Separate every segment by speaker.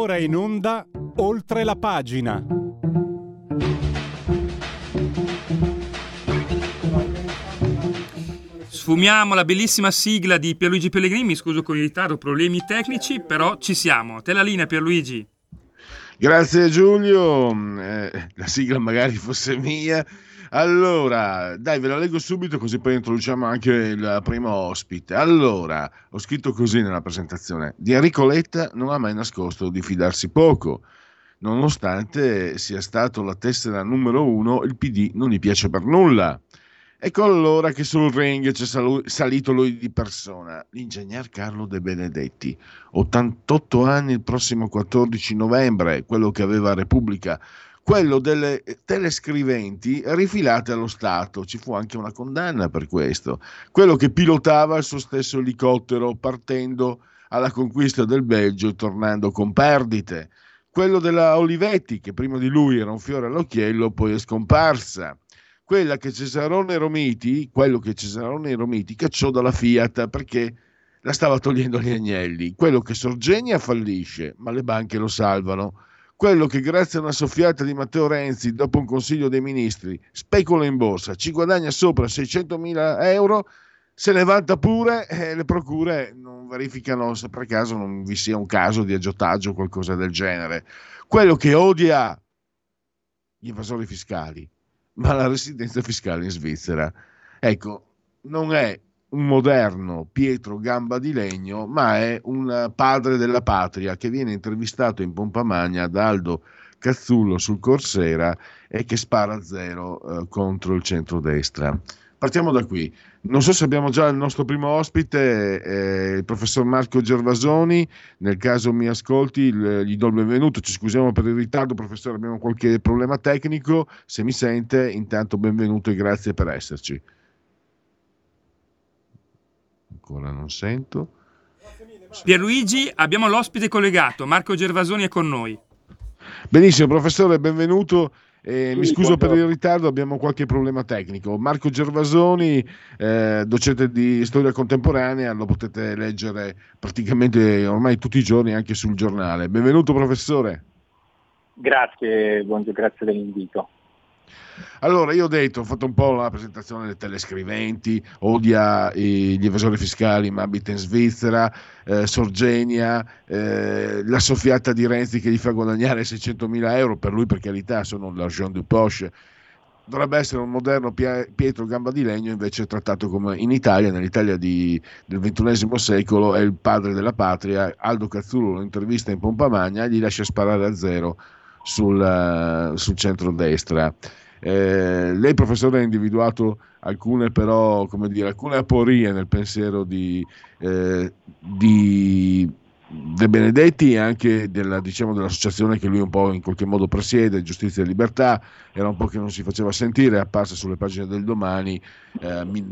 Speaker 1: Ora in onda oltre la pagina.
Speaker 2: Sfumiamo la bellissima sigla di Pierluigi Pellegrini, mi scuso con il ritardo, problemi tecnici, però ci siamo. Te la linea Pierluigi.
Speaker 3: Grazie Giulio, eh, la sigla magari fosse mia, allora, dai, ve la leggo subito così poi introduciamo anche il primo ospite. Allora, ho scritto così nella presentazione. Di Enrico Letta non ha mai nascosto di fidarsi poco. Nonostante sia stato la tessera numero uno, il PD non gli piace per nulla. Ecco allora che sul ring c'è salito lui di persona, l'ingegner Carlo De Benedetti, 88 anni il prossimo 14 novembre, quello che aveva Repubblica quello delle telescriventi rifilate allo Stato. Ci fu anche una condanna per questo. Quello che pilotava il suo stesso elicottero partendo alla conquista del Belgio e tornando con perdite. Quello della Olivetti, che prima di lui era un fiore all'occhiello, poi è scomparsa. Quella che Cesarone Romiti, quello che Cesarone Romiti cacciò dalla Fiat perché la stava togliendo agli agnelli. Quello che Sorgenia fallisce, ma le banche lo salvano quello che grazie a una soffiata di Matteo Renzi dopo un consiglio dei ministri specula in borsa, ci guadagna sopra 600 mila euro, se ne vanta pure e le procure non verificano se per caso non vi sia un caso di aggiotaggio o qualcosa del genere. Quello che odia gli evasori fiscali, ma la residenza fiscale in Svizzera. Ecco, non è un moderno Pietro Gamba di Legno, ma è un padre della patria che viene intervistato in pompa magna da Aldo Cazzullo sul Corsera e che spara zero eh, contro il centrodestra. Partiamo da qui. Non so se abbiamo già il nostro primo ospite, eh, il professor Marco Gervasoni. Nel caso mi ascolti, il, gli do il benvenuto. Ci scusiamo per il ritardo, professore, abbiamo qualche problema tecnico. Se mi sente, intanto benvenuto e grazie per esserci ancora non sento.
Speaker 2: Pierluigi, abbiamo l'ospite collegato, Marco Gervasoni è con noi.
Speaker 3: Benissimo, professore, benvenuto. Eh, mi scuso per il ritardo, abbiamo qualche problema tecnico. Marco Gervasoni, eh, docente di storia contemporanea, lo potete leggere praticamente ormai tutti i giorni anche sul giornale. Benvenuto professore.
Speaker 4: Grazie, buongiorno, grazie dell'invito.
Speaker 3: Allora, io ho detto, ho fatto un po' la presentazione delle telescriventi, odia gli evasori fiscali, ma abita in Svizzera, eh, Sorgenia, eh, la soffiata di Renzi che gli fa guadagnare 600 mila euro, per lui per carità sono l'argent du poche, dovrebbe essere un moderno Pietro Gamba di Legno, invece trattato come in Italia, nell'Italia di, del XXI secolo, è il padre della patria. Aldo Cazzullo lo intervista in pompa magna gli lascia sparare a zero sul, uh, sul centro-destra. Eh, lei, professore, ha individuato alcune, però, dire, alcune aporie nel pensiero di, eh, di De Benedetti e anche della, diciamo, dell'associazione che lui un po' in qualche modo presiede, Giustizia e Libertà, era un po' che non si faceva sentire, è apparsa sulle pagine del domani eh,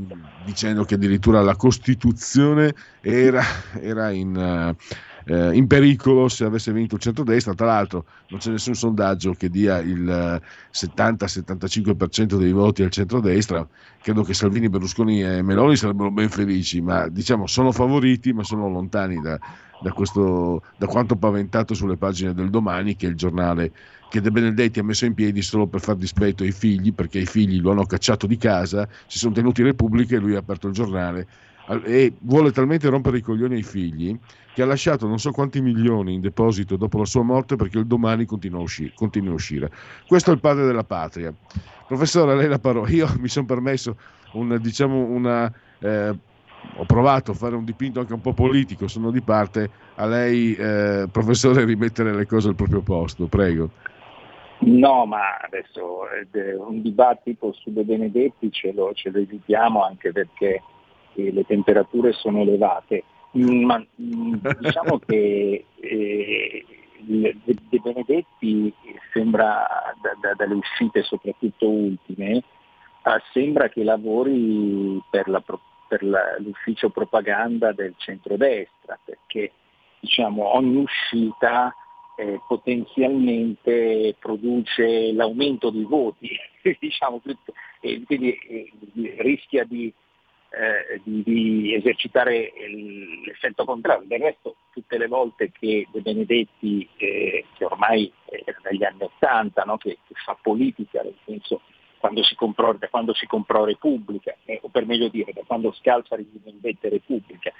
Speaker 3: dicendo che addirittura la Costituzione era, era in... Eh, in pericolo se avesse vinto il centrodestra. Tra l'altro non c'è nessun sondaggio che dia il 70-75% eh, dei voti al centrodestra. Credo che Salvini, Berlusconi e Meloni sarebbero ben felici, ma diciamo sono favoriti, ma sono lontani da, da, questo, da quanto paventato sulle pagine del domani, che è il giornale che De Benedetti ha messo in piedi solo per far dispetto ai figli, perché i figli lo hanno cacciato di casa, si sono tenuti Repubblica e lui ha aperto il giornale e vuole talmente rompere i coglioni ai figli che ha lasciato non so quanti milioni in deposito dopo la sua morte perché il domani continua a, uscire, continua a uscire. Questo è il padre della patria. Professore, a lei la parola. Io mi sono permesso un, diciamo una, eh, ho provato a fare un dipinto anche un po' politico, sono di parte, a lei, eh, professore, rimettere le cose al proprio posto, prego.
Speaker 4: No, ma adesso eh, un dibattito su De Benedetti ce lo, ce lo evitiamo anche perché le temperature sono elevate. Mm, ma, mm, diciamo che eh, De Benedetti sembra, da, da, dalle uscite soprattutto ultime, eh, sembra che lavori per, la, per la, l'ufficio propaganda del centrodestra, perché diciamo, ogni uscita eh, potenzialmente produce l'aumento dei voti, diciamo, e quindi eh, rischia di eh, di, di, esercitare l'effetto contrario. Del resto tutte le volte che De Benedetti, eh, che ormai è dagli anni Ottanta, no? che, che, fa politica, nel senso quando si comprò, da quando si comprò Repubblica, eh, o per meglio dire da quando Scalfari divenne Repubblica,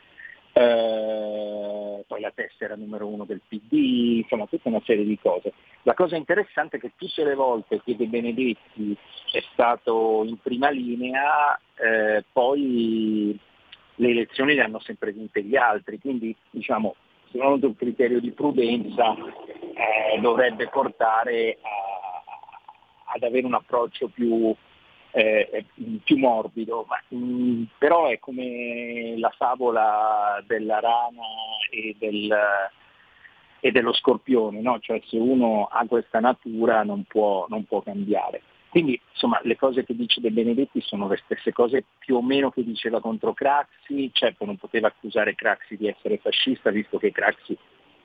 Speaker 4: eh, poi la tessera numero uno del PD, insomma tutta una serie di cose. La cosa interessante è che tutte le volte che De Benedetti è stato in prima linea, eh, poi le elezioni le hanno sempre vinte gli altri, quindi diciamo, secondo un criterio di prudenza eh, dovrebbe portare a, ad avere un approccio più eh, più morbido, ma, mh, mm, però è come la favola della rana e, del, e dello scorpione, no? cioè se uno ha questa natura non può, non può cambiare. Quindi insomma le cose che dice De Benedetti sono le stesse cose più o meno che diceva contro Craxi, certo non poteva accusare Craxi di essere fascista visto che Craxi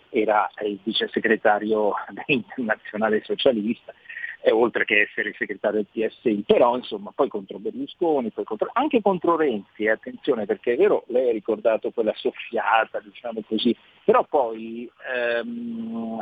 Speaker 4: era il vice segretario internazionale socialista, oltre che essere segretario del PSI, però insomma poi contro Berlusconi, poi contro, anche contro Renzi, eh, attenzione perché è vero, lei ha ricordato quella soffiata, diciamo così, però poi ehm,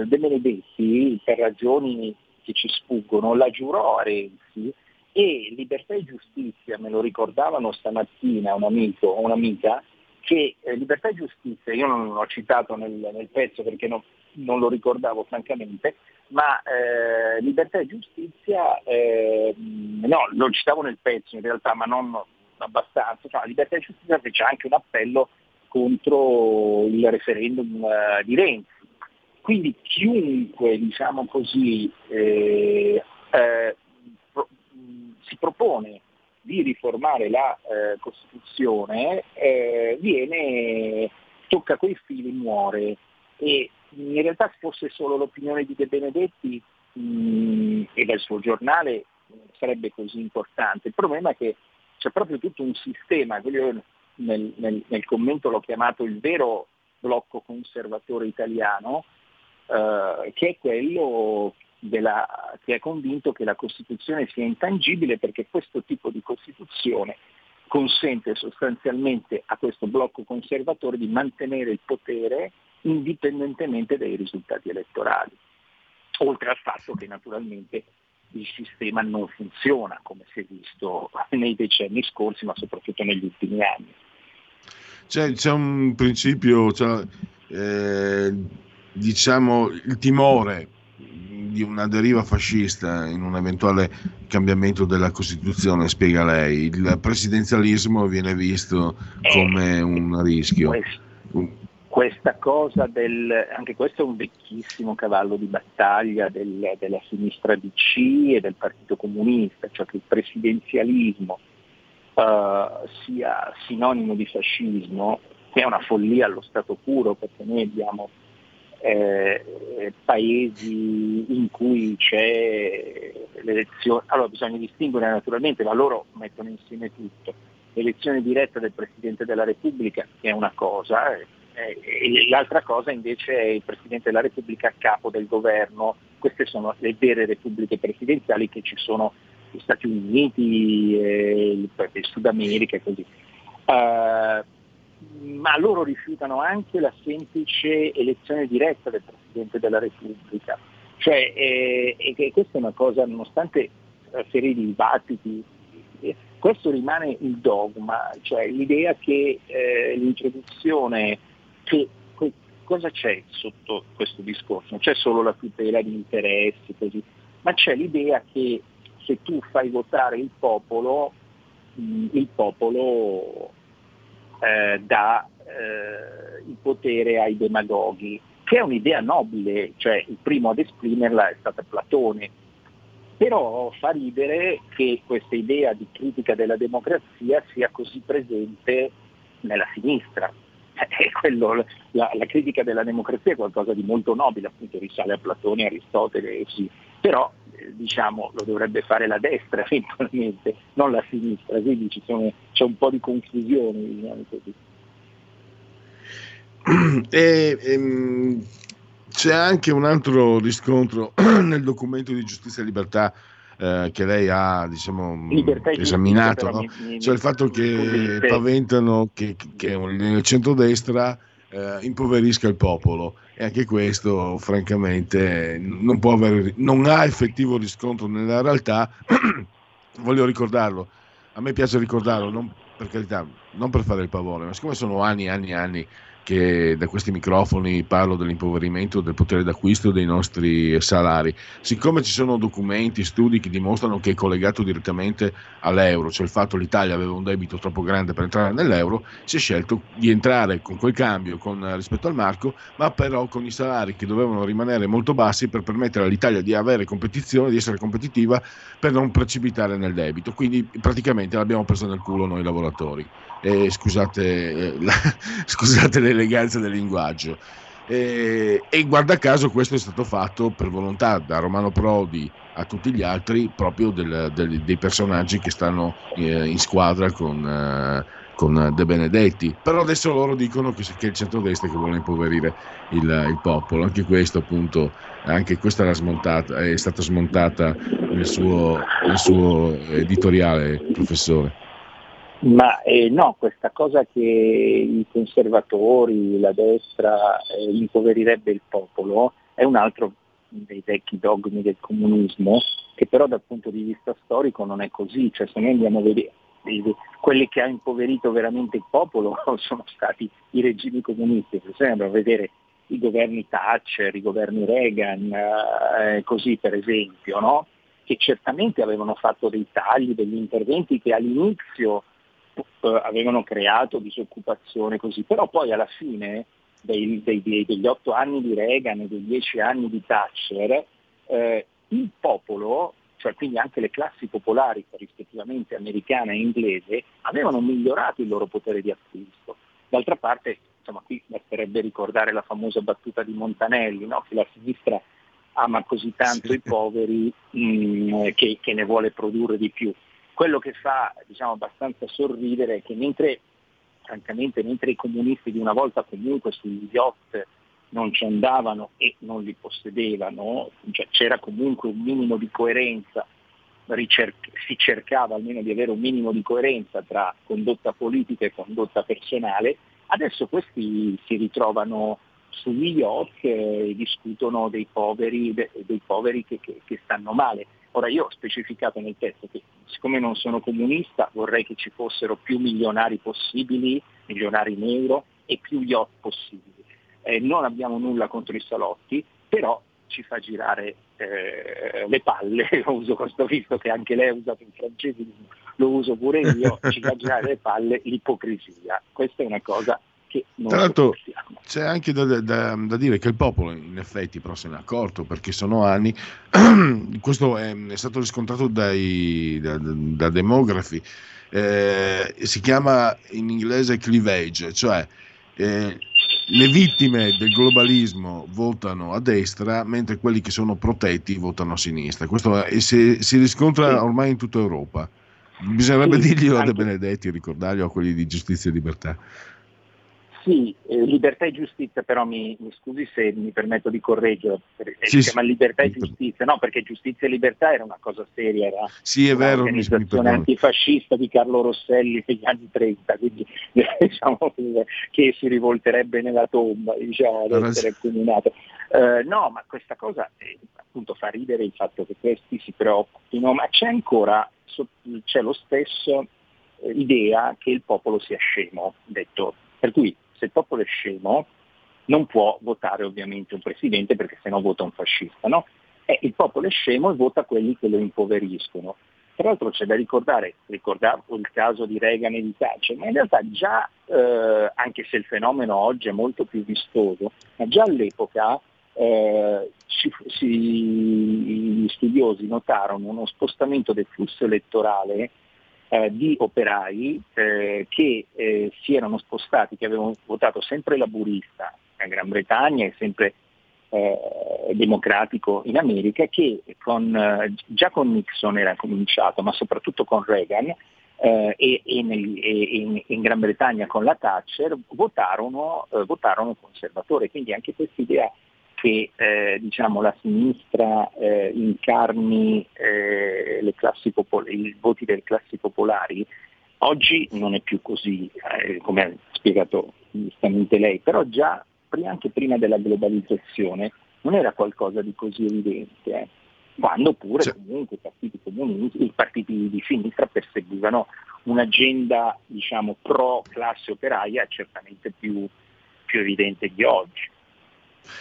Speaker 4: eh, De Benedetti, per ragioni che ci sfuggono, la giurò a Renzi e Libertà e Giustizia, me lo ricordavano stamattina un amico o un'amica, che eh, Libertà e Giustizia, io non l'ho citato nel, nel pezzo perché no, non lo ricordavo francamente, ma eh, Libertà e Giustizia, eh, no, lo citavo nel pezzo in realtà, ma non abbastanza, cioè, Libertà e Giustizia fece anche un appello contro il referendum uh, di Renzi. Quindi chiunque, diciamo così, eh, eh, pro, si propone di riformare la eh, Costituzione, viene, tocca quei fili, muore. E in realtà se fosse solo l'opinione di De Benedetti mh, e del suo giornale sarebbe così importante. Il problema è che c'è proprio tutto un sistema, io nel, nel, nel commento l'ho chiamato il vero blocco conservatore italiano, eh, che è quello della, che è convinto che la Costituzione sia intangibile perché questo tipo di Costituzione consente sostanzialmente a questo blocco conservatore di mantenere il potere indipendentemente dai risultati elettorali, oltre al fatto che naturalmente il sistema non funziona come si è visto nei decenni scorsi, ma soprattutto negli ultimi anni.
Speaker 3: C'è, c'è un principio, cioè, eh, diciamo, il timore di una deriva fascista in un eventuale cambiamento della Costituzione, spiega lei, il presidenzialismo viene visto eh, come un rischio.
Speaker 4: Questa cosa del, anche questo è un vecchissimo cavallo di battaglia del, della sinistra DC e del Partito Comunista, cioè che il presidenzialismo uh, sia sinonimo di fascismo, che è una follia allo stato puro, perché noi abbiamo eh, paesi in cui c'è l'elezione, allora bisogna distinguere naturalmente, ma loro mettono insieme tutto, l'elezione diretta del Presidente della Repubblica che è una cosa, eh, eh, l'altra cosa invece è il Presidente della Repubblica a capo del governo, queste sono le vere repubbliche presidenziali che ci sono negli Stati Uniti, eh, il Sud America e così. Uh, ma loro rifiutano anche la semplice elezione diretta del Presidente della Repubblica. Cioè, eh, e questa è una cosa, nonostante una serie di dibattiti, eh, questo rimane il dogma, cioè l'idea che eh, l'introduzione che cosa c'è sotto questo discorso? Non c'è solo la tutela di interessi, così, ma c'è l'idea che se tu fai votare il popolo, mm, il popolo eh, dà eh, il potere ai demagoghi, che è un'idea nobile, cioè il primo ad esprimerla è stato Platone, però fa ridere che questa idea di critica della democrazia sia così presente nella sinistra quello, la, la, critica della democrazia è qualcosa di molto nobile, appunto risale a Platone, Aristotele, sì. però eh, diciamo, lo dovrebbe fare la destra eventualmente, non la sinistra, quindi sono, c'è un po' di confusione. Diciamo.
Speaker 3: E, ehm, c'è anche un altro riscontro nel documento di giustizia e libertà eh, che lei ha diciamo, esaminato, no? mi, cioè il fatto che paventano che, che nel centrodestra eh, impoverisca il popolo. E anche questo francamente non, può avere, non ha effettivo riscontro nella realtà, voglio ricordarlo, a me piace ricordarlo, non per carità, non per fare il pavone, ma siccome sono anni e anni e anni che da questi microfoni parlo dell'impoverimento del potere d'acquisto dei nostri salari. Siccome ci sono documenti, studi che dimostrano che è collegato direttamente all'euro, cioè il fatto che l'Italia aveva un debito troppo grande per entrare nell'euro, si è scelto di entrare con quel cambio con, rispetto al marco, ma però con i salari che dovevano rimanere molto bassi per permettere all'Italia di avere competizione, di essere competitiva per non precipitare nel debito. Quindi praticamente l'abbiamo preso nel culo noi lavoratori. Eh, scusate, eh, la, scusate l'eleganza del linguaggio. Eh, e guarda caso questo è stato fatto per volontà da Romano Prodi a tutti gli altri proprio del, del, dei personaggi che stanno eh, in squadra con, eh, con, De Benedetti. Però adesso loro dicono che, che è il centrodestra che vuole impoverire il, il, popolo. Anche questo appunto anche questa è stata smontata nel suo, nel suo editoriale professore
Speaker 4: ma eh, no, questa cosa che i conservatori, la destra eh, impoverirebbe il popolo è un altro dei vecchi dogmi del comunismo, che però dal punto di vista storico non è così, cioè se noi andiamo a vedere quelli che hanno impoverito veramente il popolo sono stati i regimi comunisti, per esempio a vedere i governi Thatcher, i governi Reagan, eh, così per esempio, no? che certamente avevano fatto dei tagli, degli interventi che all'inizio eh, avevano creato disoccupazione così, però poi alla fine dei, dei, degli otto anni di Reagan e dei dieci anni di Thatcher, eh, il popolo, cioè quindi anche le classi popolari rispettivamente americana e inglese, avevano migliorato il loro potere di acquisto. D'altra parte, insomma, qui basterebbe ricordare la famosa battuta di Montanelli, no? che la sinistra ama così tanto sì. i poveri mh, mm, che, che ne vuole produrre di più quello che fa diciamo, abbastanza sorridere è che mentre, francamente, mentre i comunisti di una volta comunque sugli yacht non ci andavano e non li possedevano, cioè c'era comunque un minimo di coerenza, ricer- si cercava almeno di avere un minimo di coerenza tra condotta politica e condotta personale, adesso questi si ritrovano sugli yacht e discutono dei poveri, dei poveri che, che, che stanno male. Ora io ho specificato nel testo che siccome non sono comunista vorrei che ci fossero più milionari possibili, milionari in euro e più yacht possibili. Eh, non abbiamo nulla contro i salotti, però ci fa girare eh, le palle, lo uso questo visto che anche lei ha usato in francese, lo uso pure io, ci fa girare le palle l'ipocrisia. Questa è una cosa che non
Speaker 3: Tra l'altro c'è anche da, da, da, dire che il popolo in effetti però se ne è accorto perché sono anni, questo è, è, stato riscontrato dai, da, da demografi, eh, si chiama in inglese cleavage, cioè eh, le vittime del globalismo votano a destra mentre quelli che sono protetti votano a sinistra. Questo è, si, si riscontra ormai in tutta Europa. Bisognerebbe sì, dirglielo anche... a De Benedetti, ricordarglielo a quelli di giustizia e libertà.
Speaker 4: Sì, eh, libertà e giustizia, però mi, mi, scusi se mi permetto di correggere, sì, si chiama libertà e giustizia, no? Perché giustizia e libertà era una cosa seria, era
Speaker 3: sì, è vero,
Speaker 4: un'organizzazione antifascista di Carlo Rosselli negli anni 30, quindi diciamo che si rivolterebbe nella tomba, diciamo, ad essere accomunato. Eh, no, ma questa cosa eh, appunto fa ridere il fatto che questi si preoccupino, ma c'è ancora, c'è lo stesso eh, idea che il popolo sia scemo, detto. Per cui se il popolo è scemo non può votare ovviamente un presidente perché sennò vota un fascista. No? Eh, il popolo è scemo e vota quelli che lo impoveriscono. Tra l'altro c'è da ricordare, ricordavo il caso di Reagan e di Thatcher, ma in realtà già, eh, anche se il fenomeno oggi è molto più vistoso, ma già all'epoca eh, ci, si, gli studiosi notarono uno spostamento del flusso elettorale eh, di operai eh, che eh, si erano spostati, che avevano votato sempre laburista in Gran Bretagna e sempre eh, democratico in America, che con, eh, già con Nixon era cominciato, ma soprattutto con Reagan, eh, e, e, nel, e in, in, Gran Bretagna con la Thatcher votarono, eh, votarono conservatore, quindi anche questa idea che eh, diciamo, la sinistra eh, incarni eh, popol- i voti delle classi popolari, oggi non è più così, eh, come ha spiegato giustamente lei, però già anche prima della globalizzazione non era qualcosa di così evidente, eh. quando pure sì. comunque i partiti comunisti, i partiti di sinistra perseguivano un'agenda diciamo, pro classe operaia certamente più, più evidente di oggi.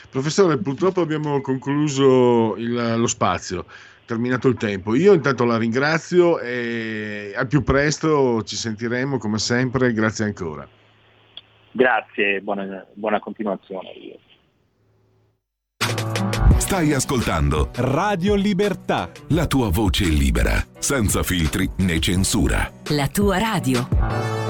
Speaker 3: Professore, purtroppo abbiamo concluso il, lo spazio, terminato il tempo. Io intanto la ringrazio e al più presto ci sentiremo come sempre. Grazie ancora.
Speaker 4: Grazie, buona, buona continuazione.
Speaker 5: Stai ascoltando
Speaker 1: Radio Libertà.
Speaker 5: La tua voce libera, senza filtri né censura.
Speaker 6: La tua radio.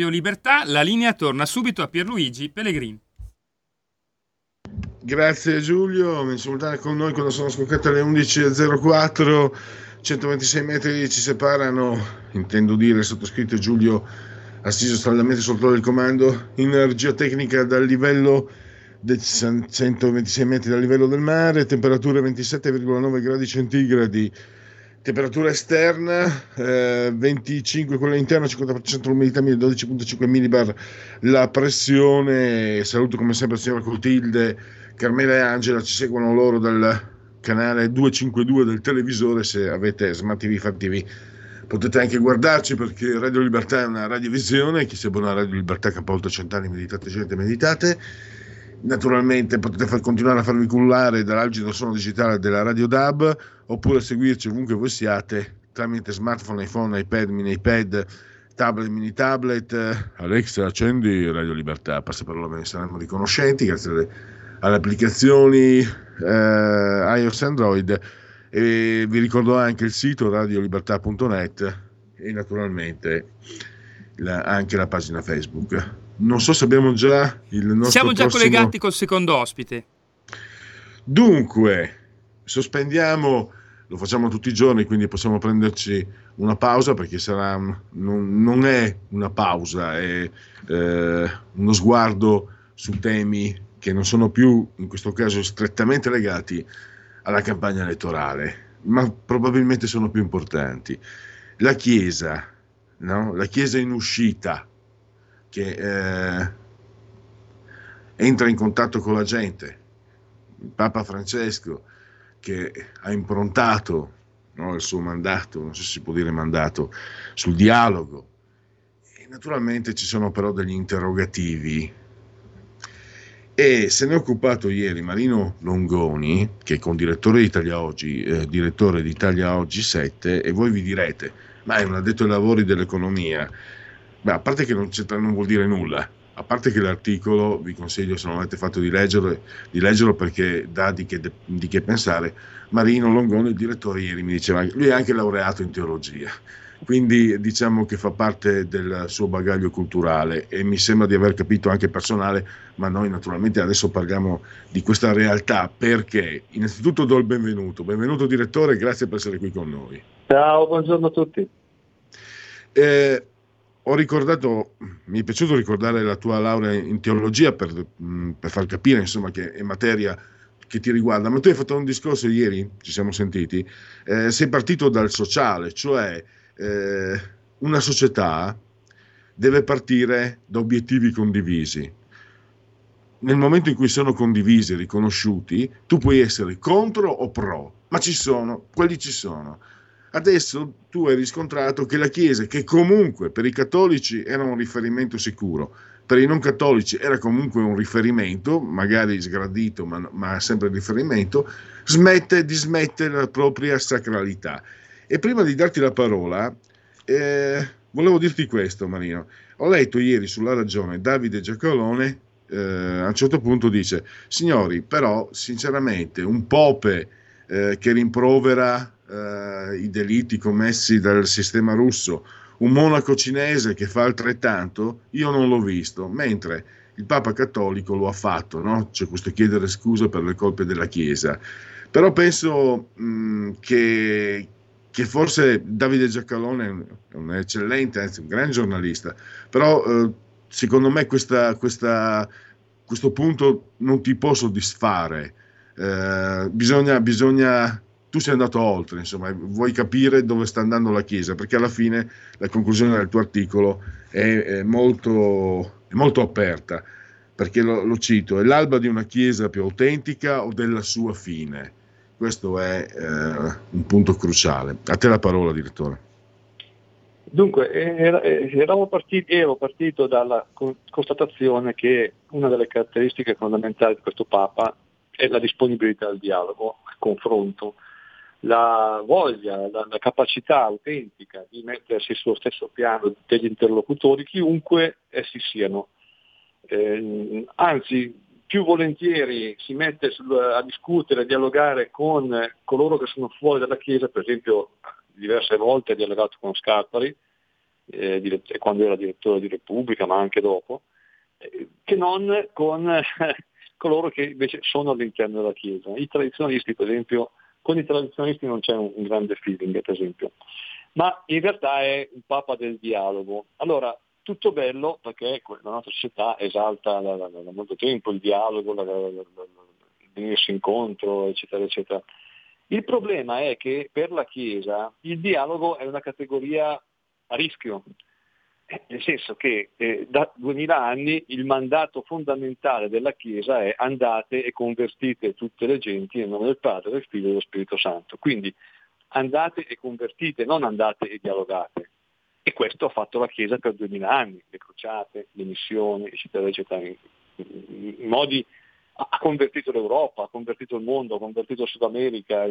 Speaker 2: Radio Libertà, la linea torna subito a Pierluigi Pellegrini.
Speaker 3: Grazie Giulio, in simultanea con noi quando sono scoccate le 11.04, 126 metri ci separano, intendo dire sottoscritto Giulio assiso staldamente sul toro del comando, in regia tecnica dal livello 126 metri dal livello del mare, temperature 27,9 gradi centigradi, temperatura esterna eh, 25 quella interna 50% l'umidità 12,5 millibar la pressione. Saluto come sempre la signora Clotilde Carmela e Angela ci seguono loro dal canale 252 del televisore. Se avete Smart TV Fan TV potete anche guardarci perché Radio Libertà è una radiovisione. Chi si abbona a Radio Libertà capovolto cent'anni meditate gente meditate. Naturalmente potete far continuare a farvi cullare dall'algido suono digitale della Radio DAB oppure seguirci ovunque voi siate tramite smartphone, iPhone, iPad, mini iPad, tablet, mini tablet. Alexa, accendi Radio Libertà, passa per ve ne saremo riconoscenti grazie alle, alle applicazioni eh, iOS e Android. E vi ricordo anche il sito radiolibertà.net e naturalmente la, anche la pagina Facebook non so se abbiamo già il nostro
Speaker 2: Siamo già
Speaker 3: prossimo...
Speaker 2: collegati col secondo ospite.
Speaker 3: Dunque, sospendiamo, lo facciamo tutti i giorni, quindi possiamo prenderci una pausa perché sarà, non, non è una pausa, è eh, uno sguardo su temi che non sono più, in questo caso, strettamente legati alla campagna elettorale, ma probabilmente sono più importanti. La Chiesa, no? la Chiesa in uscita, che eh, entra in contatto con la gente, il Papa Francesco che ha improntato no, il suo mandato, non so se si può dire mandato, sul dialogo. E naturalmente ci sono però degli interrogativi. E se ne è occupato ieri Marino Longoni, che è con direttore di Italia Oggi, eh, direttore di Italia Oggi 7, e voi vi direte, ma è un addetto ai lavori dell'economia, Beh, a parte che non, non, vuol dire nulla, a parte che l'articolo vi consiglio se non avete fatto di leggerlo, di leggerlo perché dà di che, di che, pensare. Marino Longone, il direttore, ieri mi diceva, lui è anche laureato in teologia, quindi diciamo che fa parte del suo bagaglio culturale e mi sembra di aver capito anche personale, ma noi naturalmente adesso parliamo di questa realtà perché innanzitutto do il benvenuto, benvenuto direttore, grazie per essere qui con noi.
Speaker 7: Ciao, buongiorno a tutti.
Speaker 3: Eh, ho ricordato, mi è piaciuto ricordare la tua laurea in teologia per, mm, per, far capire insomma che è materia che ti riguarda, ma tu hai fatto un discorso ieri, ci siamo sentiti, eh, sei partito dal sociale, cioè eh, una società deve partire da obiettivi condivisi. Nel momento in cui sono condivisi riconosciuti, tu puoi essere contro o pro, ma ci sono, quelli ci sono. Adesso tu hai riscontrato che la Chiesa, che comunque per i cattolici era un riferimento sicuro, per i non cattolici era comunque un riferimento, magari sgradito, ma, ma sempre riferimento, smette, dismette la propria sacralità. E prima di darti la parola, eh, volevo dirti questo, Marino. Ho letto ieri sulla ragione Davide Giacalone, eh, a un certo punto dice, signori, però sinceramente un pope eh, che rimprovera eh, i delitti commessi dal sistema russo, un monaco cinese che fa altrettanto, io non l'ho visto, mentre il Papa Cattolico lo ha fatto, no? c'è questo chiedere scusa per le colpe della Chiesa. Però penso mh, che, che, forse Davide Giacalone è un eccellente, anzi un gran giornalista, però eh, secondo me questa, questa, questo punto non ti può soddisfare. Eh, bisogna, bisogna tu sei andato oltre, insomma, vuoi capire dove sta andando la Chiesa, perché alla fine la conclusione del tuo articolo è, è, molto, è molto, aperta, perché lo, lo, cito, è l'alba di una Chiesa più autentica o della sua fine? Questo è eh, un punto cruciale. A te la parola, direttore.
Speaker 7: Dunque, era, ero, partito, ero partito dalla constatazione che una delle caratteristiche fondamentali di questo Papa è la disponibilità al dialogo, al confronto, la voglia, la, la, capacità autentica di mettersi sullo stesso piano degli interlocutori, chiunque essi siano. Eh, anzi, più volentieri si mette a discutere, a dialogare con coloro che sono fuori dalla Chiesa, per esempio diverse volte ha dialogato con Scarpari, eh, quando era direttore di Repubblica, ma anche dopo, eh, che non con coloro che invece sono all'interno della Chiesa. I tradizionalisti, per esempio, con i tradizionalisti non c'è un, grande feeling, per esempio. Ma in realtà è un papa del dialogo. Allora, tutto bello perché la nostra società esalta da, da, da molto tempo il dialogo, la, il venirsi incontro, eccetera, eccetera. Il problema è che per la Chiesa il dialogo è una categoria a rischio, nel senso che eh, da 2000 anni il mandato fondamentale della Chiesa è andate e convertite tutte le genti nel nome del Padre, del Figlio e dello Spirito Santo. Quindi andate e convertite, non andate e dialogate. E questo ha fatto la Chiesa per 2000 anni, le crociate, le missioni, eccetera, eccetera, in, in modi ha convertito l'Europa, ha convertito il mondo, ha convertito il Sud America,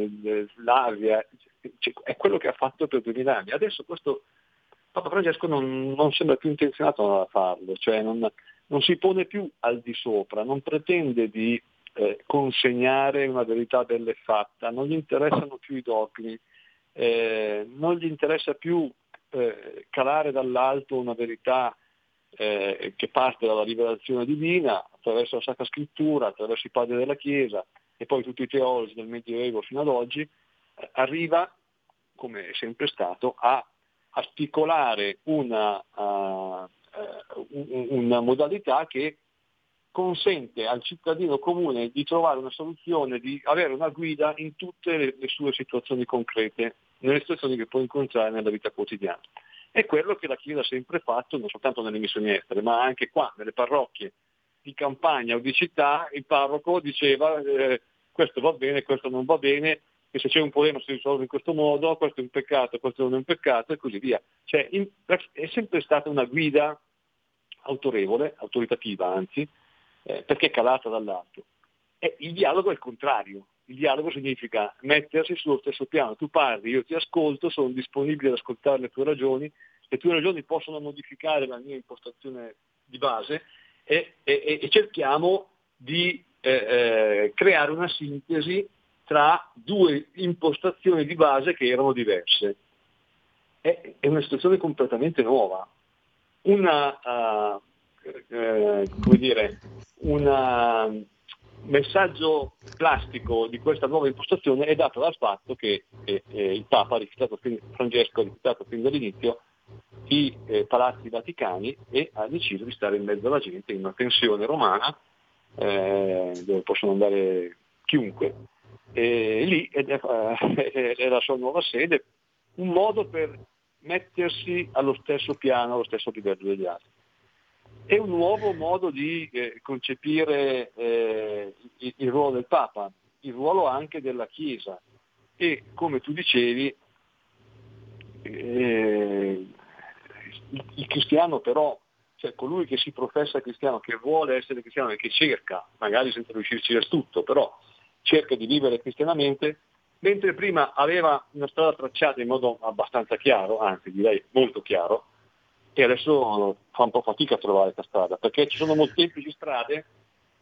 Speaker 7: l'Asia, cioè, è quello che ha fatto per 2000 anni. Adesso questo Papa Francesco non, non sembra più intenzionato a farlo, cioè non, non, si pone più al di sopra, non pretende di eh, consegnare una verità bella e fatta, non gli interessano più i dogmi, eh, non gli interessa più eh, calare dall'alto una verità eh, che parte dalla rivelazione divina attraverso la Sacra Scrittura, attraverso i padri della Chiesa e poi tutti i teologi del Medioevo fino ad oggi, eh, arriva, come è sempre stato, a articolare una, uh, una modalità che consente al cittadino comune di trovare una soluzione, di avere una guida in tutte le, le sue situazioni concrete, nelle situazioni che può incontrare nella vita quotidiana. È quello che la Chiesa ha sempre fatto, non soltanto nelle missioni estere, ma anche qua, nelle parrocchie di campagna o di città, il parroco diceva eh, questo va bene, questo non va bene, e se c'è un problema si risolve in questo modo, questo è un peccato, questo non è un peccato e così via. Cioè, in, è sempre stata una guida autorevole, autoritativa anzi, eh, perché è calata dall'alto. E il dialogo è il contrario, il dialogo significa mettersi sullo stesso piano, tu parli, io ti ascolto, sono disponibile ad ascoltare le tue ragioni, le tue ragioni possono modificare la mia impostazione di base e, e, e cerchiamo di eh, eh, creare una sintesi tra due impostazioni di base che erano diverse. È, è una situazione completamente nuova. Una, uh, eh, come dire, un messaggio plastico di questa nuova impostazione è dato dal fatto che eh, eh, il Papa ha Francesco ha rifiutato fin dall'inizio i eh, palazzi vaticani e ha deciso di stare in mezzo alla gente in una pensione romana eh, dove possono andare chiunque e lì è, è la sua nuova sede, un modo per mettersi allo stesso piano, allo stesso livello degli altri. È un nuovo modo di eh, concepire eh, il, il, ruolo del Papa, il ruolo anche della Chiesa e come tu dicevi eh, il, il cristiano però cioè colui che si professa cristiano, che vuole essere cristiano e che cerca, magari senza riuscirci del tutto, però cerca di vivere cristianamente, mentre prima aveva una strada tracciata in modo abbastanza chiaro, anzi direi molto chiaro, e adesso fa un po' fatica a trovare questa strada, perché ci sono molteplici strade,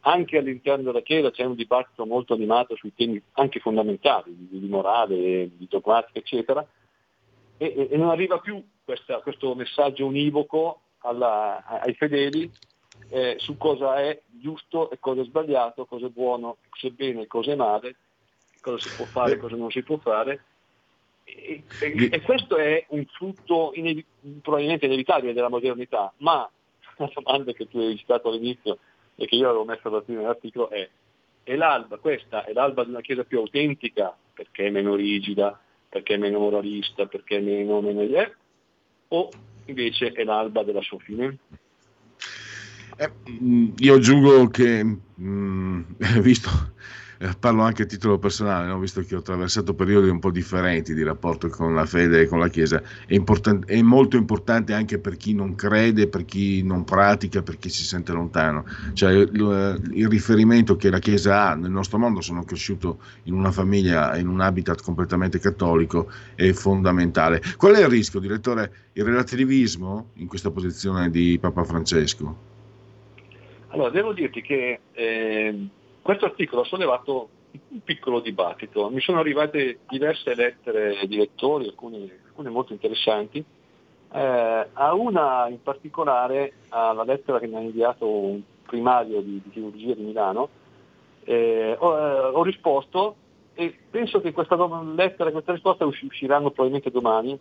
Speaker 7: anche all'interno della Chiesa c'è un dibattito molto animato sui temi anche fondamentali, di, morale, di dogmatica, eccetera, e, e non arriva più questa, questo messaggio univoco alla, ai fedeli eh, su cosa è giusto e cosa è sbagliato, cosa è buono, cosa è bene e cosa è male, cosa si può fare e cosa non si può fare. E, e, e questo è un frutto inevi- probabilmente inevitabile della modernità, ma la domanda che tu hai citato all'inizio e che io avevo messo alla fine dell'articolo è, è l'alba, questa? È l'alba di una Chiesa più autentica, perché è meno rigida, perché è meno moralista, perché è meno, meno è, o invece è l'alba della sua fine?
Speaker 3: Eh, mm, io aggiungo che, mm, visto, eh, parlo anche a titolo personale, no? visto che ho attraversato periodi un po' differenti di rapporto con la fede e con la Chiesa, è, import- è, molto importante anche per chi non crede, per chi non pratica, per chi si sente lontano. Cioè, il, il riferimento che la Chiesa ha nel nostro mondo, sono cresciuto in una famiglia, in un habitat completamente cattolico, è fondamentale. Qual è il rischio, direttore? Il relativismo in questa posizione di Papa Francesco?
Speaker 7: Allora, devo dirti che eh, questo articolo ha sollevato un piccolo dibattito. Mi sono arrivate diverse lettere di lettori, alcune, alcune molto interessanti. Eh, a una in particolare, alla lettera che mi ha inviato un primario di, di chirurgia di Milano, eh, ho, eh, ho, risposto e penso che questa lettera e questa risposta usciranno probabilmente domani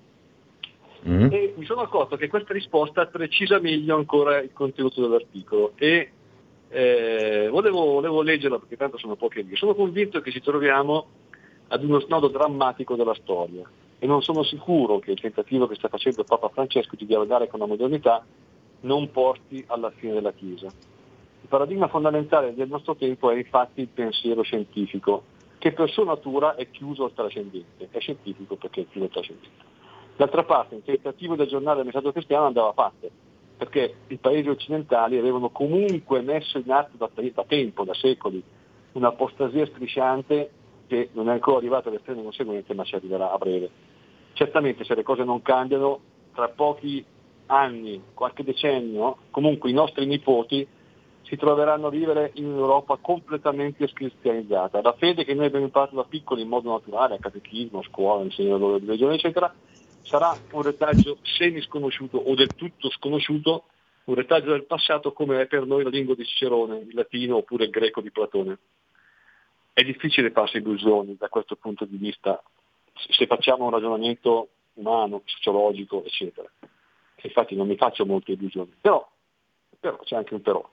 Speaker 7: Mm. E mi sono accorto che questa risposta precisa meglio ancora il contenuto dell'articolo e eh, volevo, volevo, leggerla perché tanto sono poche righe. Sono convinto che ci troviamo ad uno snodo drammatico della storia e non sono sicuro che il tentativo che sta facendo Papa Francesco di dialogare con la modernità non porti alla fine della Chiesa. Il paradigma fondamentale del nostro tempo è infatti il pensiero scientifico, che per sua natura è chiuso al trascendente, è scientifico perché è chiuso al trascendente. D'altra parte il tentativo di aggiornare il messaggio cristiano andava fatto, perché i paesi occidentali avevano comunque messo in atto da, da tempo, da secoli, un'apostasia strisciante che non è ancora arrivata all'estremo conseguente ma ci arriverà a breve. Certamente se le cose non cambiano, tra pochi anni, qualche decennio, comunque i nostri nipoti si troveranno a vivere in un'Europa completamente cristianizzata. La fede che noi abbiamo imparato da piccoli in modo naturale, a catechismo, a scuola, insegno loro religione, eccetera, sarà un retaggio semi sconosciuto o del tutto sconosciuto, un retaggio del passato come è per noi la lingua di Cicerone, il latino oppure il greco di Platone. È difficile farsi illusioni da questo punto di vista se facciamo un ragionamento umano, sociologico, eccetera. Infatti non mi faccio molte illusioni, però, però c'è anche un però.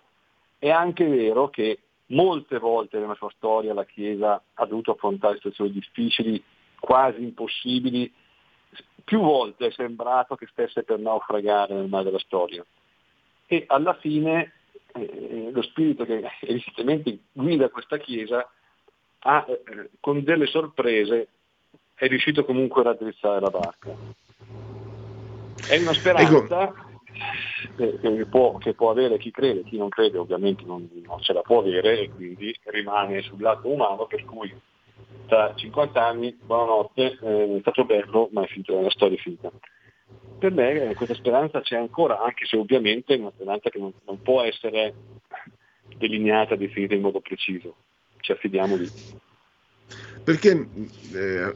Speaker 7: È anche vero che molte volte nella sua storia la Chiesa ha dovuto affrontare situazioni difficili, quasi impossibili, più volte è sembrato che stesse per naufragare nel mare della storia. E alla fine eh, lo spirito che evidentemente guida questa Chiesa ha, eh, con delle sorprese è riuscito comunque a raddrizzare la barca. È una speranza ecco. che, può, che, può, avere chi crede, chi non crede ovviamente non, non ce la può avere e quindi rimane sul lato umano per cui tra 50 anni, buonanotte, eh, è stato bello, ma è finito, la storia è finita. Per me eh, questa speranza c'è ancora, anche se ovviamente è una speranza che non, non può essere delineata, definita in modo preciso. Ci affidiamo lì.
Speaker 3: Perché eh,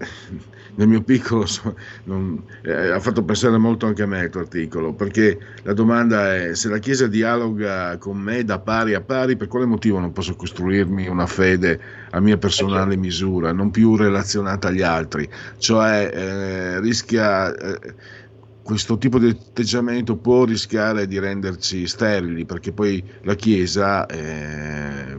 Speaker 3: nel mio piccolo non, eh, ha fatto pensare molto anche a me il tuo articolo, perché la domanda è se la Chiesa dialoga con me da pari a pari, per quale motivo non posso costruirmi una fede a mia personale certo. misura, non più relazionata agli altri? Cioè eh, rischia... Eh, questo tipo di atteggiamento può rischiare di renderci sterili perché poi la Chiesa eh,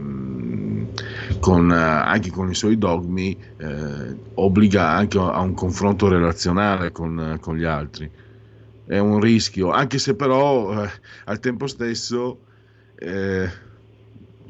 Speaker 3: con, eh, anche con i suoi dogmi, eh, obbliga anche a un confronto relazionale con, eh, con, gli altri. È un rischio, anche se però eh, al tempo stesso eh,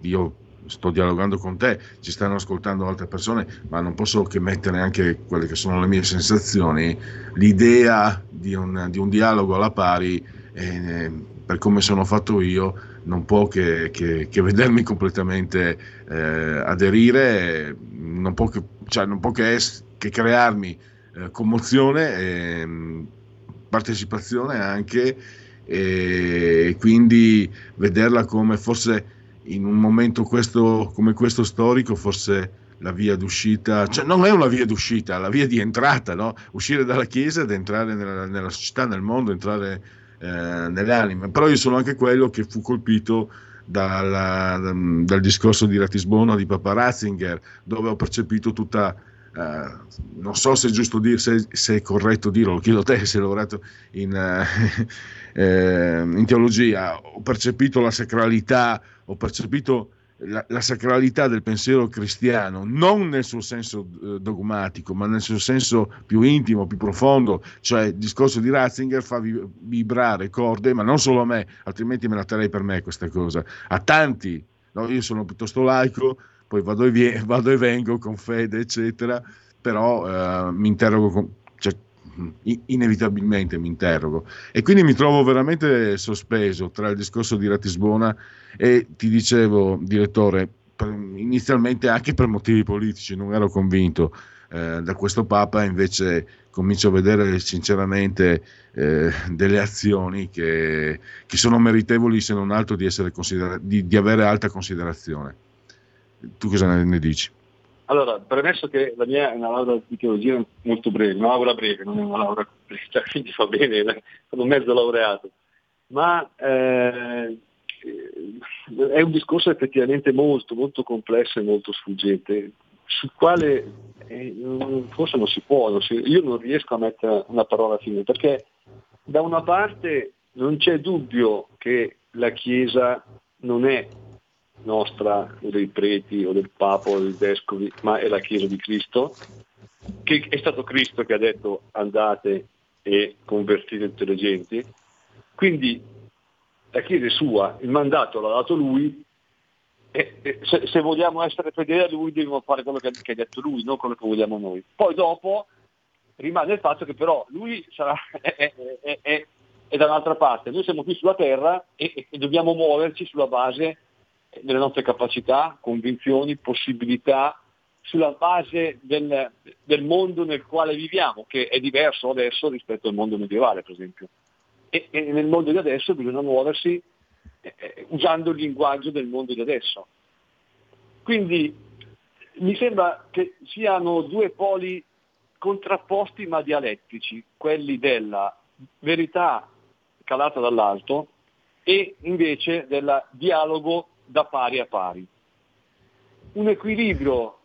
Speaker 3: io sto dialogando con te, ci stanno ascoltando altre persone, ma non posso che mettere anche quelle che sono le mie sensazioni. L'idea di un, di un dialogo alla pari, eh, per come sono fatto io, non può che, che, che vedermi completamente eh, aderire, non può che, cioè, non può che, es- che crearmi eh, commozione e mm, partecipazione anche e quindi vederla come forse in un momento questo, come questo storico forse la via d'uscita, cioè non è una via d'uscita, è la via di entrata, no? uscire dalla Chiesa ed entrare nella, nella società, nel mondo, entrare eh, nelle anime, però io sono anche quello che fu colpito dalla, dal discorso di Ratisbona di Papa Ratzinger, dove ho percepito tutta, eh, non so se è giusto dire, se, se, è corretto dirlo, lo chiedo a te se hai lavorato in, eh, in teologia, ho percepito la sacralità, ho percepito la, la, sacralità del pensiero cristiano, non nel suo senso eh, dogmatico, ma nel suo senso più intimo, più profondo, cioè il discorso di Ratzinger fa vibrare corde, ma non solo a me, altrimenti me la terrei per me questa cosa, a tanti, no? io sono piuttosto laico, poi vado e, vie- vado e vengo con fede, eccetera, però eh, mi interrogo con, inevitabilmente mi interrogo e quindi mi trovo veramente sospeso tra il discorso di Ratisbona e ti dicevo direttore inizialmente anche per motivi politici non ero convinto eh, da questo Papa invece comincio a vedere sinceramente eh, delle azioni che, che, sono meritevoli se non altro di, di, di avere alta considerazione tu cosa ne dici?
Speaker 7: Allora, premesso che la mia è una laurea di teologia molto breve, una laurea breve, non è una laurea completa, quindi va bene, sono mezzo laureato, ma eh, è un discorso effettivamente molto, molto complesso e molto sfuggente, sul quale eh, forse non si può, non si, io non riesco a mettere una parola fine, perché da una parte non c'è dubbio che la Chiesa non è nostra o dei preti o del Papa o dei vescovi, ma è la Chiesa di Cristo, che è stato Cristo che ha detto andate e convertite tutte le genti. Quindi la Chiesa è sua, il mandato l'ha dato lui e, se, se, vogliamo essere fedeli a lui dobbiamo fare quello che, che, ha detto lui, non quello che vogliamo noi. Poi dopo rimane il fatto che però lui sarà, è, è, è, è da un'altra parte, noi siamo qui sulla terra e, e dobbiamo muoverci sulla base delle nostre capacità, convinzioni, possibilità, sulla base del, del, mondo nel quale viviamo, che è diverso adesso rispetto al mondo medievale, per esempio. E, e nel mondo di adesso bisogna muoversi eh, eh, usando il linguaggio del mondo di adesso. Quindi mi sembra che siano due poli contrapposti ma dialettici, quelli della verità calata dall'alto e invece del dialogo da pari a pari. Un equilibrio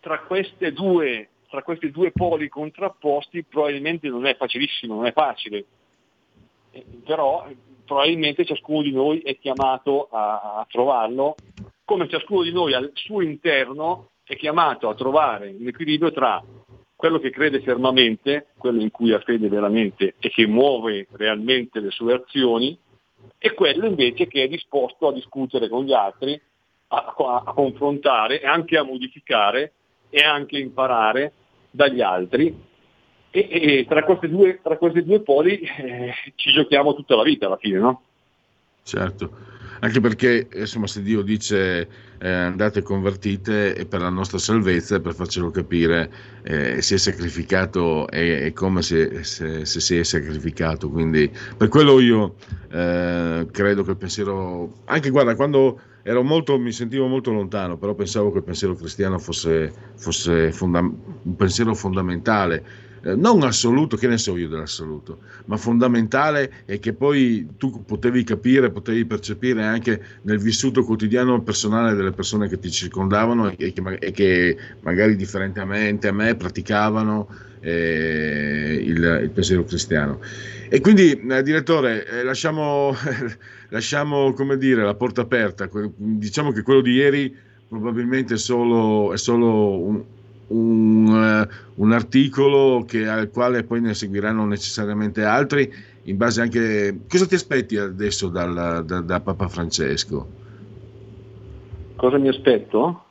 Speaker 7: tra, due, tra questi due poli contrapposti probabilmente non è facilissimo, non è facile, eh, però probabilmente ciascuno di noi è chiamato a, a trovarlo, come ciascuno di noi al suo interno è chiamato a trovare un equilibrio tra quello che crede fermamente, quello in cui ha fede veramente e che muove realmente le sue azioni, e quello invece che è disposto a discutere con gli altri, a, a, a confrontare e anche a modificare e anche imparare dagli altri e, e tra, questi due, tra, questi due, poli eh, ci giochiamo tutta la vita alla fine, no?
Speaker 3: Certo, anche perché insomma, se Dio dice eh, andate convertite è per la nostra salvezza, per farcelo capire, eh, si è sacrificato e, come se, se, se, si è sacrificato. Quindi per quello io eh, credo che il pensiero, anche guarda, quando ero molto, mi sentivo molto lontano, però pensavo che il pensiero cristiano fosse, fosse fonda- un pensiero fondamentale eh, non assoluto, che ne so io dell'assoluto, ma fondamentale e che poi tu potevi capire, potevi percepire anche nel vissuto quotidiano personale delle persone che ti circondavano e che, e che magari differentemente a me praticavano eh, il, il, pensiero cristiano. E quindi, eh, direttore, eh, lasciamo, lasciamo dire, la porta aperta. Diciamo che quello di ieri probabilmente solo, è solo un, un, uh, un articolo che, al quale poi ne seguiranno necessariamente altri, in base anche... Cosa ti aspetti adesso dal, da, da Papa Francesco?
Speaker 7: Cosa mi aspetto?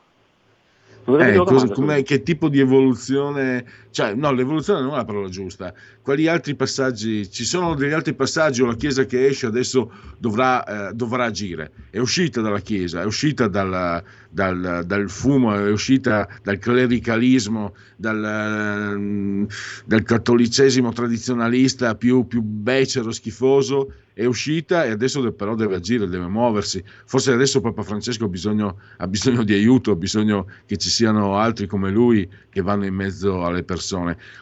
Speaker 3: Eh, cosa, che tipo di evoluzione, cioè no, l'evoluzione non è la parola giusta. Quali altri passaggi? Ci sono degli altri passaggi o la Chiesa che esce adesso dovrà, eh, dovrà agire? È uscita dalla Chiesa, è uscita dalla, dal, dal, fumo, è uscita dal clericalismo, dal, mm, dal cattolicesimo tradizionalista più, più becero, schifoso è uscita e adesso però deve agire, deve muoversi. Forse adesso Papa Francesco ha bisogno, ha bisogno, di aiuto, ha bisogno che ci siano altri come lui che vanno in mezzo alle persone.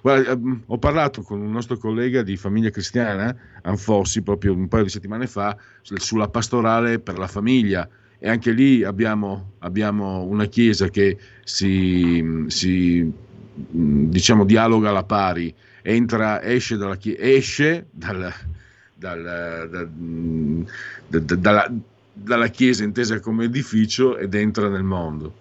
Speaker 3: Guarda, ehm, ho parlato con un nostro collega di famiglia cristiana, Anfossi, proprio un paio di settimane fa, sulla pastorale per la famiglia. E anche lì abbiamo, abbiamo una chiesa che si, si diciamo, dialoga alla pari, entra, esce, dalla, esce dal, dal, da, da, dalla, dalla Chiesa intesa come edificio ed entra nel mondo?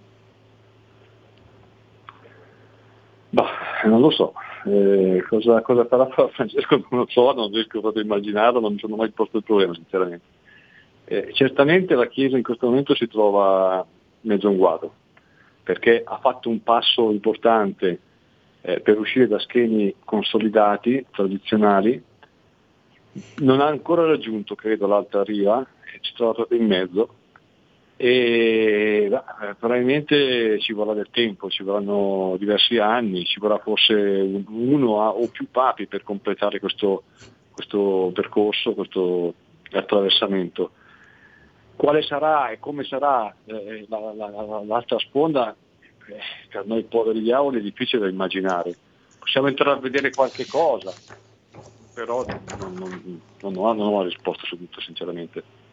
Speaker 7: Bah, non lo so, eh, cosa, cosa, farà Francesco non lo so, non riesco proprio a immaginarlo, non mi sono mai posto il problema sinceramente. Eh, certamente la Chiesa in questo momento si trova mezzo un guado, perché ha fatto un passo importante eh, per uscire da schemi consolidati, tradizionali, non ha ancora raggiunto, credo, l'alta riva, ci trova proprio in mezzo e beh, probabilmente ci vorrà del tempo, ci vorranno diversi anni, ci vorrà forse uno o più papi per completare questo, questo percorso, questo attraversamento. Quale sarà e come sarà eh, la, la, la, l'altra sponda, eh, per noi poveri diavoli è difficile da immaginare. Possiamo entrare a vedere qualche cosa, però non, non, non, ho, non ho risposta su tutto sinceramente.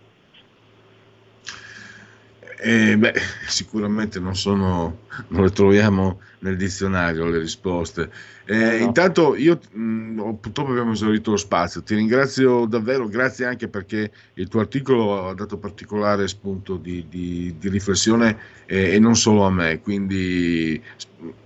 Speaker 3: Eh, beh, sicuramente non, sono, non le troviamo nel dizionario le risposte. Eh, no. Intanto io mh, mm, purtroppo abbiamo esaurito lo spazio, ti ringrazio davvero, grazie anche perché il tuo articolo ha dato particolare spunto di, di, di riflessione eh, e non solo a me, quindi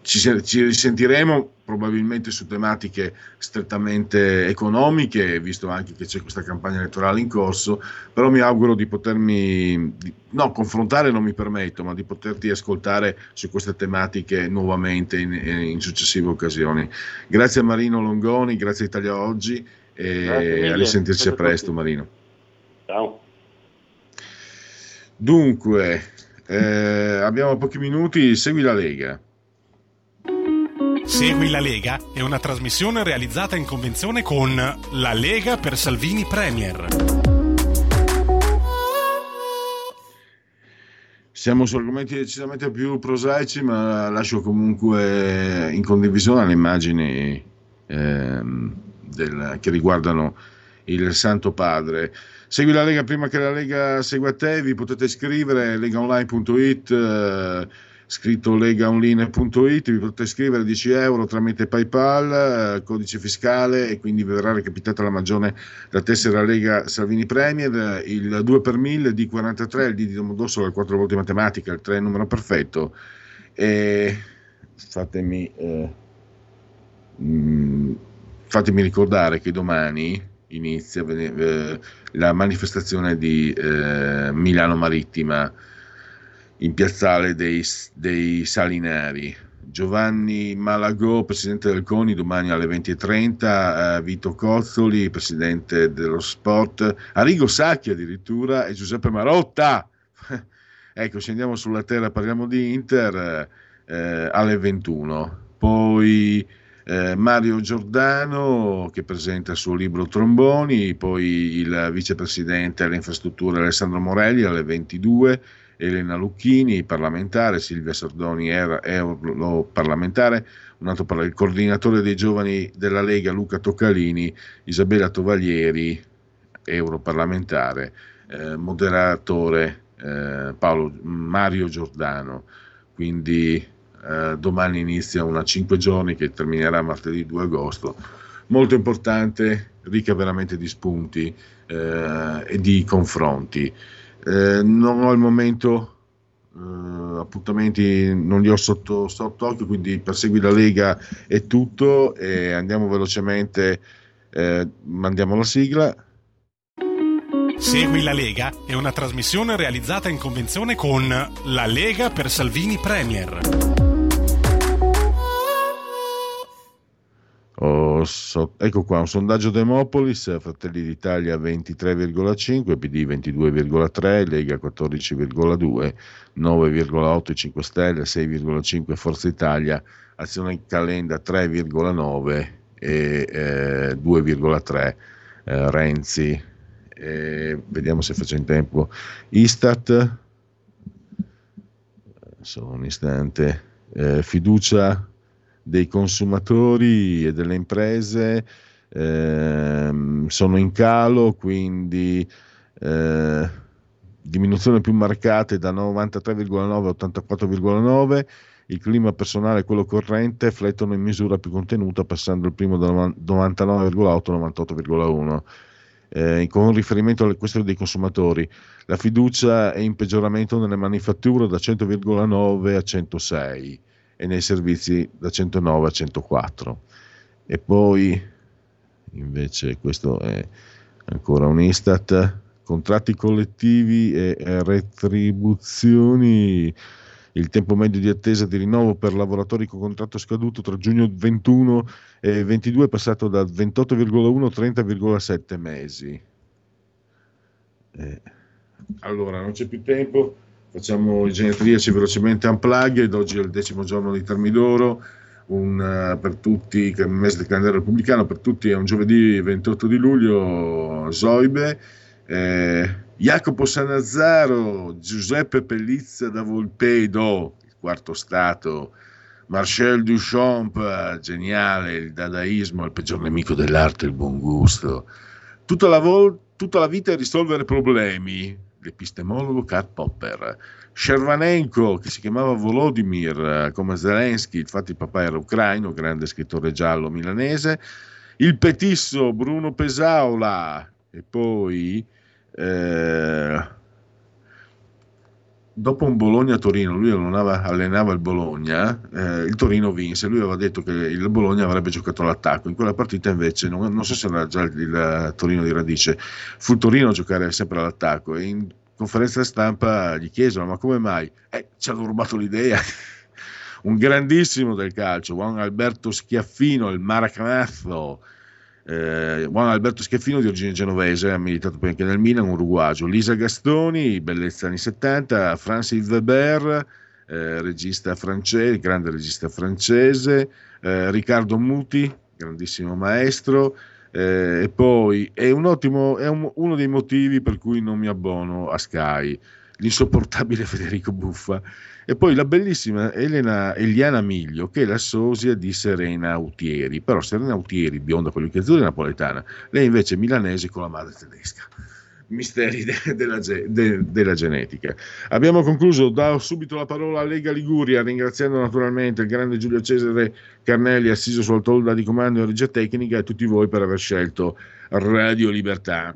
Speaker 3: ci, ci risentiremo probabilmente su tematiche strettamente economiche, visto anche che c'è questa campagna elettorale in corso, però mi auguro di potermi, no, confrontare non mi permetto, ma di poterti ascoltare su queste tematiche nuovamente in, in successive occasioni. Grazie a Marino Longoni, grazie a Italia Oggi e a risentirci a presto Marino.
Speaker 7: Ciao.
Speaker 3: Dunque, eh, abbiamo pochi minuti, segui la Lega.
Speaker 1: Segui la Lega è una trasmissione realizzata in convenzione con La Lega per Salvini Premier.
Speaker 3: Siamo su argomenti decisamente più prosaici, ma lascio comunque in condivisione le immagini ehm, del, che riguardano il Santo Padre. Segui la Lega prima che la Lega segua te, vi potete iscrivere legaonline.it. Eh, scritto legaonline.it, vi potete scrivere 10 euro tramite PayPal, eh, codice fiscale e quindi verrà recapitata la maggiore la tessera Lega Salvini Premier, il 2 per 1000 di 43, il D di Domodossola, il 4 volte matematica, il 3 è il numero perfetto. E fatemi, eh, mm, fatemi ricordare che domani inizia eh, la manifestazione di eh, Milano Marittima in piazzale dei, dei Salinari. Giovanni Malagò, presidente del CONI, domani alle 20.30, eh, Vito Cozzoli, presidente dello sport, Arrigo Sacchi addirittura e Giuseppe Marotta. ecco, se andiamo sulla terra parliamo di Inter eh, alle 21. Poi eh, Mario Giordano che presenta il suo libro Tromboni, poi il vicepresidente alle infrastrutture Alessandro Morelli alle 22 Elena Lucchini, parlamentare, Silvia Sardoni, parlamentare, un altro par- il coordinatore dei giovani della Lega Luca Toccalini, Isabella Tovaglieri, europarlamentare, eh, moderatore eh, Paolo, Mario Giordano. Quindi eh, domani inizia una 5 giorni che terminerà martedì 2 agosto. Molto importante, ricca veramente di spunti eh, e di confronti. Eh, non ho al momento eh, appuntamenti, non li ho sotto, sotto occhio, quindi per Segui la Lega è tutto e andiamo velocemente, eh, mandiamo la sigla.
Speaker 1: Segui la Lega è una trasmissione realizzata in convenzione con La Lega per Salvini Premier.
Speaker 3: Oh, so, ecco qua un sondaggio Demopolis, Fratelli d'Italia 23,5, PD 22,3, Lega 14,2, 9,8 5 Stelle, 6,5 Forza Italia, Azione Calenda 3,9 e eh, 2,3 eh, Renzi. Eh, vediamo se faccio in tempo. Istat, solo un istante, eh, fiducia dei consumatori e delle imprese eh, sono in calo, quindi eh, diminuzione più marcata da 93,9 a 84,9. Il clima personale e quello corrente flettono in misura più contenuta, passando il primo da 99,8 a 98,1. Eh, con riferimento alle questioni dei consumatori, la fiducia è in peggioramento nelle manifatture da 100,9 a 106 e nei servizi da 109 a 104. E poi invece questo è ancora un Istat, contratti collettivi e retribuzioni. Il tempo medio di attesa di rinnovo per lavoratori con contratto scaduto tra giugno 21 e 22 è passato da 28,1 a 30,7 mesi. Eh, allora, non c'è più tempo facciamo i genetriaci velocemente unplugged, oggi è il decimo giorno di Termidoro, un, uh, per tutti, il mese del calendario repubblicano, per tutti è un giovedì 28 di luglio, Zoibe, eh, Jacopo Sanazzaro, Giuseppe Pellizza da Volpedo, il quarto stato, Marcel Duchamp, geniale, il dadaismo, il peggior nemico dell'arte, il buon gusto. Tutta la, vol- tutta la vita è risolvere problemi, l'epistemologo Karl Popper, Shervanenko che si chiamava Volodymyr eh, come Zelensky, infatti il papà era ucraino, grande scrittore giallo milanese, il petisso Bruno Pesaula e poi eh, dopo un Bologna-Torino, lui allenava, allenava il Bologna, eh, il Torino vinse, lui aveva detto che il Bologna avrebbe giocato all'attacco, in quella partita invece, non, non so se era già il, il, Torino di Radice, fu il Torino a giocare sempre all'attacco e in conferenza stampa gli chiesero ma come mai? Eh, ci hanno rubato l'idea. un grandissimo del calcio, Juan Alberto Schiaffino, il Maracnazzo, eh, Juan Alberto Schiaffino di origine genovese, ha militato poi anche nel Milan, uruguagio, Lisa Gastoni, bellezza anni 70, Francis Weber, eh, regista francese, grande regista francese, eh, Riccardo Muti, grandissimo maestro, eh, e poi è, un ottimo, è un, uno dei motivi per cui non mi abbono a Sky, l'insopportabile Federico Buffa, e poi la bellissima Elena, Eliana Miglio, che è la sosia di Serena Autieri, però Serena Autieri, bionda con gli occhi azzurri, è napoletana, lei invece è milanese con la madre tedesca misteri de- della, ge- de- della, genetica. Abbiamo concluso, do subito la parola a Lega Liguria, ringraziando naturalmente il grande Giulio Cesare Carnelli, assiso sulla tolda di comando e regia tecnica, e tutti voi per aver scelto Radio Libertà.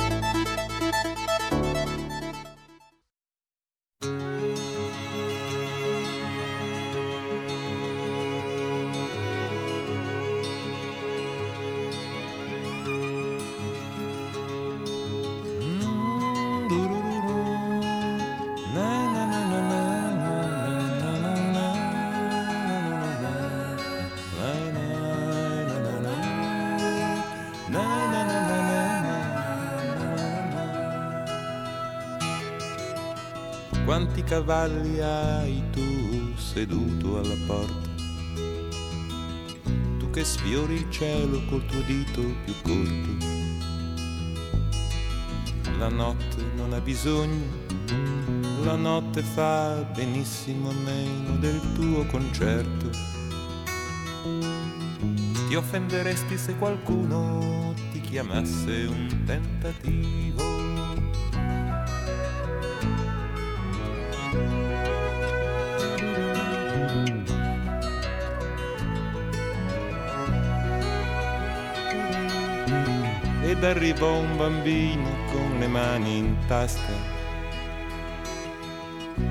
Speaker 8: Cavalli hai tu seduto alla porta? Tu che sfiori il cielo col tuo dito più corto. La notte non ha bisogno, la notte fa benissimo a meno del tuo concerto. Ti offenderesti se qualcuno ti chiamasse un tentativo arrivò un bambino con le mani in tasca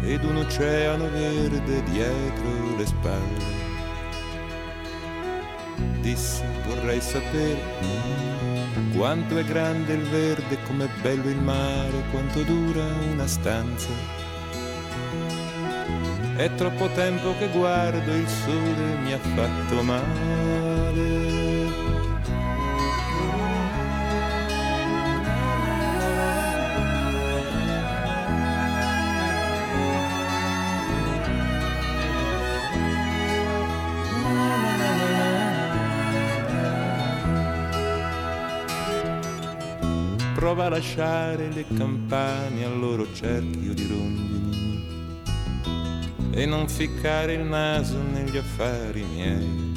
Speaker 8: ed un oceano verde dietro le spalle. Disse vorrei sapere quanto è grande il verde, com'è bello il mare, quanto dura una stanza. È troppo tempo che guardo il sole mi ha fatto male. Prova a lasciare le campane al loro cerchio di rondini e non ficcare il naso negli affari miei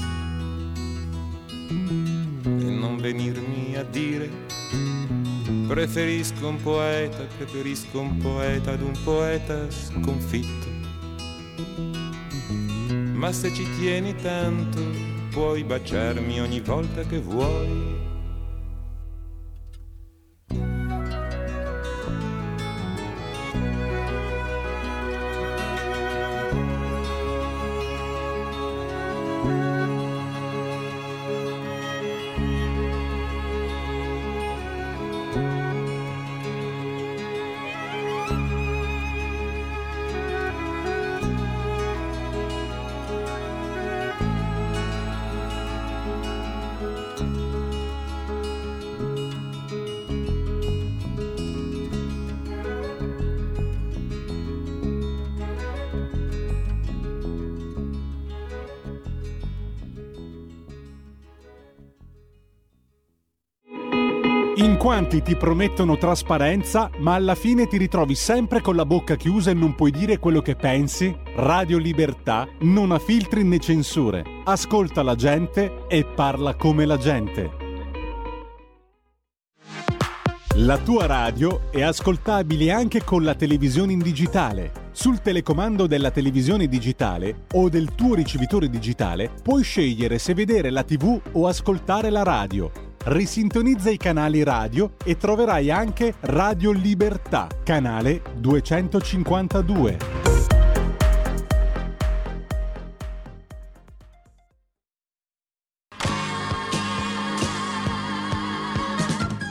Speaker 8: e non venirmi a dire preferisco un poeta, preferisco un poeta ad un poeta sconfitto ma se ci tieni tanto puoi baciarmi ogni volta che vuoi.
Speaker 9: In quanti ti promettono trasparenza, ma alla fine ti ritrovi sempre con la bocca chiusa e non puoi dire quello che pensi? Radio Libertà non ha filtri né censure. Ascolta la gente e parla come la gente. La tua radio è ascoltabile anche con la televisione in digitale. Sul telecomando della televisione digitale o del tuo ricevitore digitale puoi scegliere se vedere la TV o ascoltare la radio. Risintonizza i canali radio e troverai anche Radio Libertà, canale 252.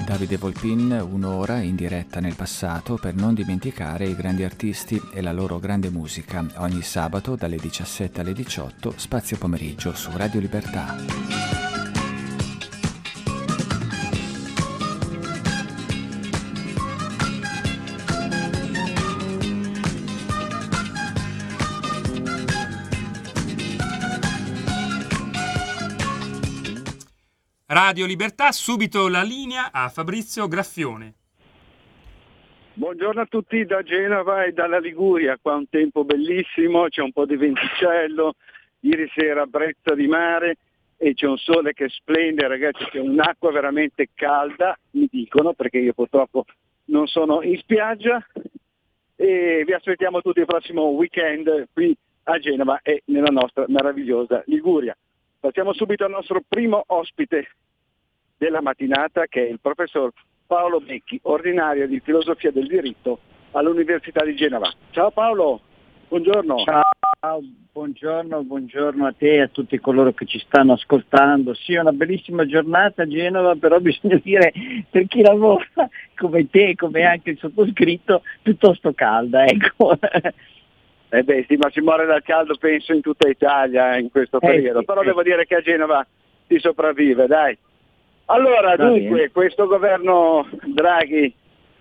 Speaker 10: Davide Volpin, un'ora in diretta nel passato per non dimenticare i grandi artisti e la loro grande musica. Ogni sabato dalle 17 alle 18, spazio pomeriggio su Radio Libertà.
Speaker 2: Radio Libertà, subito la linea a Fabrizio Graffione.
Speaker 11: Buongiorno a tutti da Genova e dalla Liguria, qua un tempo bellissimo, c'è un po' di venticello, ieri sera brezza di mare e c'è un sole che splende, ragazzi c'è un'acqua veramente calda, mi dicono, perché io purtroppo non sono in spiaggia e vi aspettiamo tutti il prossimo weekend qui a Genova e nella nostra meravigliosa Liguria. Passiamo subito al nostro primo ospite della mattinata che è il professor Paolo Becchi, ordinario di filosofia del diritto all'Università di Genova. Ciao Paolo, buongiorno.
Speaker 12: Ciao, buongiorno, buongiorno a te e a tutti coloro che ci stanno ascoltando. Sì, è una bellissima giornata a Genova, però bisogna dire per chi lavora come te, come anche il sottoscritto, piuttosto calda. Ecco.
Speaker 11: Eh beh, sì, ma si muore dal caldo penso in tutta Italia in questo
Speaker 12: Eh,
Speaker 11: periodo,
Speaker 12: sì,
Speaker 11: però
Speaker 12: eh.
Speaker 11: devo dire che a Genova si sopravvive, dai. Allora,
Speaker 12: Va
Speaker 11: dunque,
Speaker 12: bene.
Speaker 11: questo governo Draghi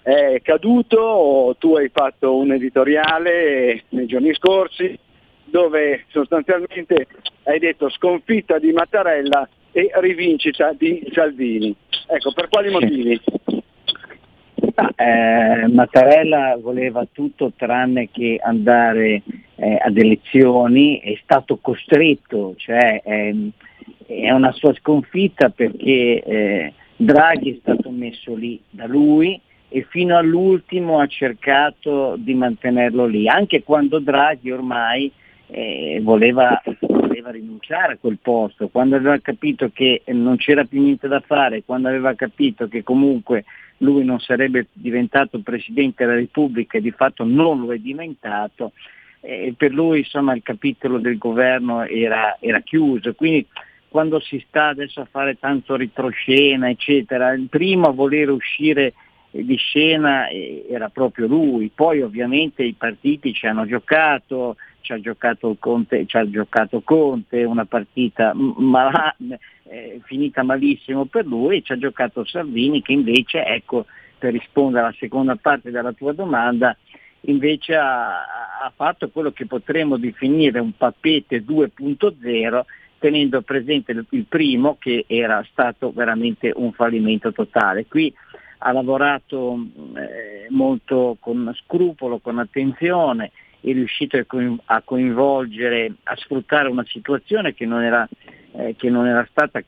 Speaker 11: è caduto, tu hai fatto un editoriale nei giorni scorsi dove sostanzialmente hai detto sconfitta di Mattarella e rivincita di Salvini. Ecco, per quali motivi?
Speaker 12: Ah, eh, Mattarella voleva tutto tranne che andare eh, ad elezioni, è stato costretto, cioè ehm, è una sua sconfitta perché eh, Draghi è stato messo lì da lui e fino all'ultimo ha cercato di mantenerlo lì, anche quando Draghi ormai eh, voleva, voleva rinunciare a quel posto, quando aveva capito che non c'era più niente da fare, quando aveva capito che comunque lui non sarebbe diventato Presidente della Repubblica e di fatto non lo è diventato, eh, per lui insomma, il capitolo del governo era, era chiuso. Quindi quando si sta adesso a fare tanto ritroscena, eccetera, il primo a voler uscire di scena era proprio lui, poi ovviamente i partiti ci hanno giocato, ci ha giocato, Conte, ci ha giocato Conte, una partita m- mala- eh, finita malissimo per lui, e ci ha giocato Salvini che invece, ecco, per rispondere alla seconda parte della tua domanda, invece ha, ha fatto quello che potremmo definire un papete 2.0 tenendo presente il- primo che era stato veramente un fallimento totale. Qui ha lavorato eh, molto con scrupolo, con attenzione, è riuscito a coinvolgere, a sfruttare una situazione che non era, eh, che non era stata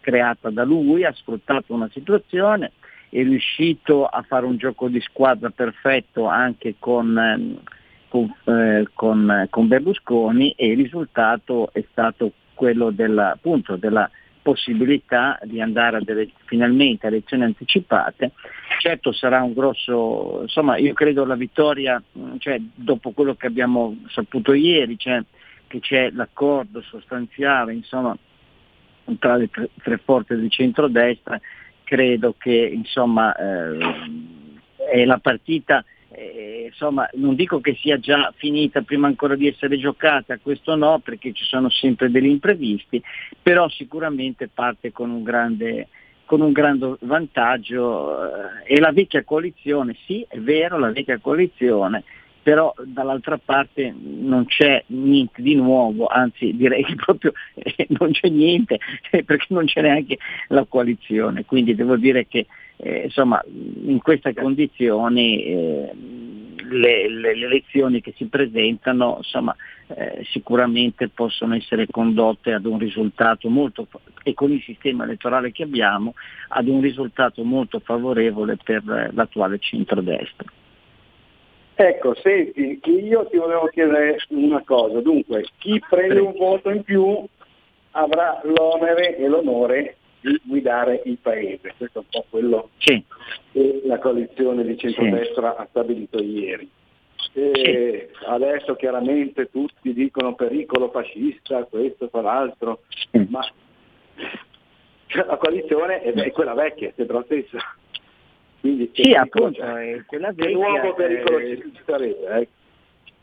Speaker 12: creata da lui, ha sfruttato una situazione, è riuscito a fare un gioco di squadra perfetto anche con, ehm, con, eh, con- con Berlusconi e il risultato è stato quello della, appunto, della possibilità di andare a delle, finalmente a elezioni anticipate. Certo sarà un grosso, insomma io credo la vittoria, cioè, dopo quello che abbiamo saputo ieri, cioè, che c'è l'accordo sostanziale insomma, tra le tre, tre forze di centrodestra, credo che insomma, eh, è la partita eh, insomma, non dico che sia già finita prima ancora di essere giocata, questo no, perché ci sono sempre degli imprevisti, però sicuramente parte con un grande, con un grande vantaggio eh, e la vecchia coalizione, sì, è vero, la vecchia coalizione, però dall'altra parte non c'è niente di nuovo, anzi direi che proprio eh, non c'è niente, perché non c'è neanche la coalizione, quindi devo dire che eh, insomma, in queste condizioni eh, le, le, le, elezioni che si presentano insomma, eh, sicuramente possono essere condotte ad un risultato molto, e con il sistema elettorale che abbiamo, ad un risultato molto favorevole per l'attuale centrodestra.
Speaker 11: Ecco, senti, io ti volevo chiedere una cosa, dunque, chi prende un voto in più avrà l'onere e l'onore di guidare il paese. Questo è un po' quello sì. che la coalizione di centrodestra sì. ha stabilito ieri. Sì. Adesso chiaramente tutti dicono pericolo fascista, questo, quell'altro, ma la coalizione è, quella vecchia, sembra la stessa.
Speaker 12: Quindi, sì, appunto, è quella vecchia. Che nuovo pericolo eh, ci sarebbe? Ecco.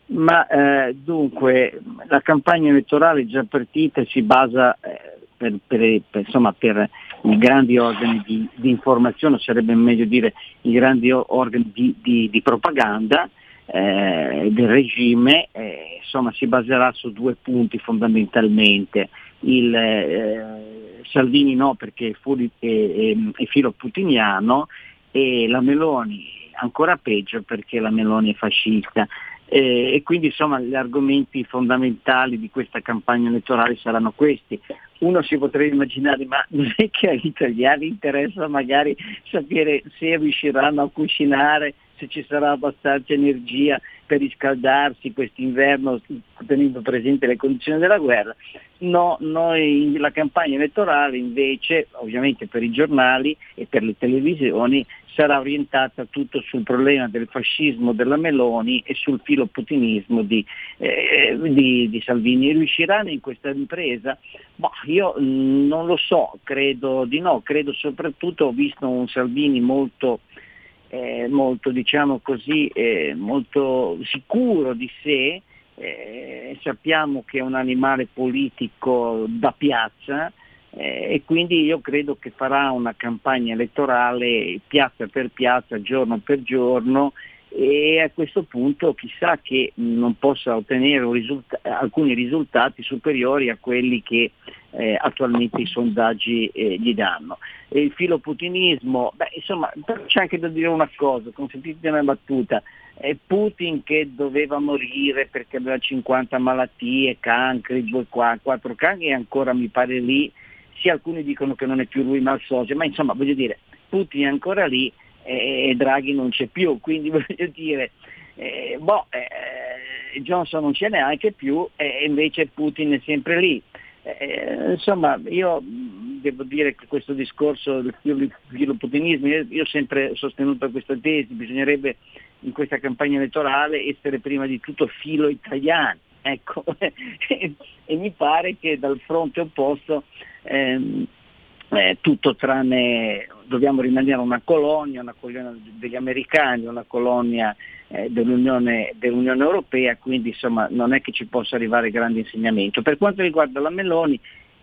Speaker 12: Ma eh, dunque la campagna elettorale già partita si basa eh, per, per, per, insomma, per i grandi organi di, di, informazione, sarebbe meglio dire i grandi organi di, di, di propaganda eh, del regime, eh, insomma, si baserà su due punti fondamentalmente. Il, eh, Salvini no perché è, fuori, è, è, è filo putiniano e la Meloni ancora peggio perché la Meloni è fascista. Eh, e quindi insomma gli argomenti fondamentali di questa campagna elettorale saranno questi. Uno si potrebbe immaginare, ma non è che agli italiani interessa magari sapere se riusciranno a cucinare, se ci sarà abbastanza energia per riscaldarsi quest'inverno tenendo presente le condizioni della guerra. No, noi la campagna elettorale invece, ovviamente per i giornali e per le televisioni, sarà orientata tutto sul problema del fascismo della Meloni e sul filo putinismo di, eh, di, di Salvini. Riusciranno in questa impresa? Boh, io mh, non lo so, credo di no, credo soprattutto ho visto un Salvini molto eh, molto, diciamo così, eh, molto sicuro di sé, eh, sappiamo che è un animale politico da piazza eh, e quindi io credo che farà una campagna elettorale piazza per piazza, giorno per giorno e a questo punto chissà che non possa ottenere risulta- alcuni risultati superiori a quelli che eh, attualmente i sondaggi eh, gli danno. E il filoputinismo, beh, insomma, c'è anche da dire una cosa, consentite una battuta, è Putin che doveva morire perché aveva 50 malattie, cancri, due, quattro cancri e ancora mi pare lì, sì alcuni dicono che non è più lui ma il socio, ma insomma voglio dire, Putin è ancora lì e Draghi non c'è più, quindi voglio dire, eh, boh, eh, Johnson non c'è neanche più e invece Putin è sempre lì. Eh, insomma, io devo dire che questo discorso del filoputinismo, io, io ho sempre sostenuto questa tesi, bisognerebbe in questa campagna elettorale essere prima di tutto filo italiano. Ecco, e mi pare che dal fronte opposto ehm, eh, tutto tranne, dobbiamo rimanere una colonia, una colonia degli americani, una colonia eh, dell'Unione, dell'Unione, Europea, quindi insomma non è che ci possa arrivare grande insegnamento. Per quanto riguarda la Meloni,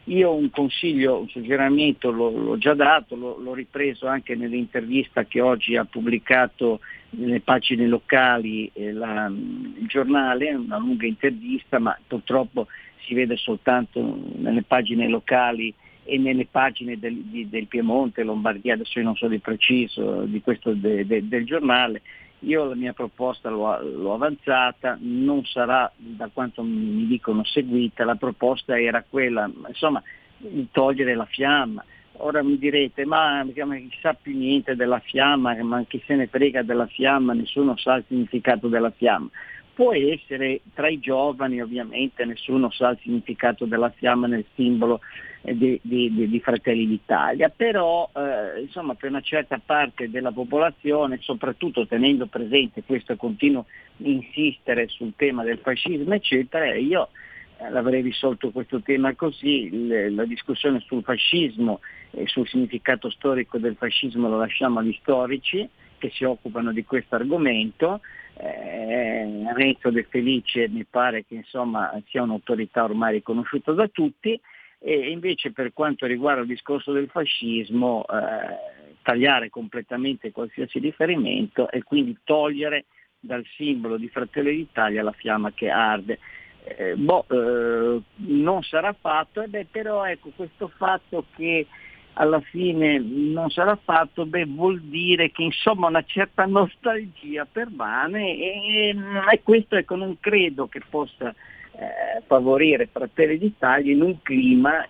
Speaker 12: io un consiglio, un suggerimento l'ho, l'ho già dato, l'ho, l'ho, ripreso anche nell'intervista che oggi ha pubblicato nelle pagine locali eh, la, il giornale, una lunga intervista, ma purtroppo si vede soltanto nelle pagine locali e nelle pagine del, di, del, Piemonte, Lombardia, adesso io non so di preciso di questo de, de, del giornale, io la mia proposta l'ho, l'ho, avanzata, non sarà da quanto mi dicono seguita, la proposta era quella, insomma, di togliere la fiamma. Ora mi direte, ma, ma chi sa più niente della fiamma, ma chi se ne frega della fiamma, nessuno sa il significato della fiamma. Può essere tra i giovani ovviamente, nessuno sa il significato della fiamma nel simbolo eh, di, di, di, Fratelli d'Italia, però eh, insomma per una certa parte della popolazione, soprattutto tenendo presente questo continuo insistere sul tema del fascismo eccetera, io eh, l'avrei risolto questo tema così, la discussione sul fascismo e sul significato storico del fascismo lo lasciamo agli storici che si occupano di questo argomento, eh, Renzo De Felice mi pare che insomma, sia un'autorità ormai riconosciuta da tutti e invece per quanto riguarda il discorso del fascismo eh, tagliare completamente qualsiasi riferimento e quindi togliere dal simbolo di Fratelli d'Italia la fiamma che arde. Eh, boh, eh, non sarà fatto, eh beh, però ecco questo fatto che alla fine non sarà fatto, beh, vuol dire che insomma una certa nostalgia permane e, e questo ecco, non credo che possa eh, favorire Fratelli d'Italia in un clima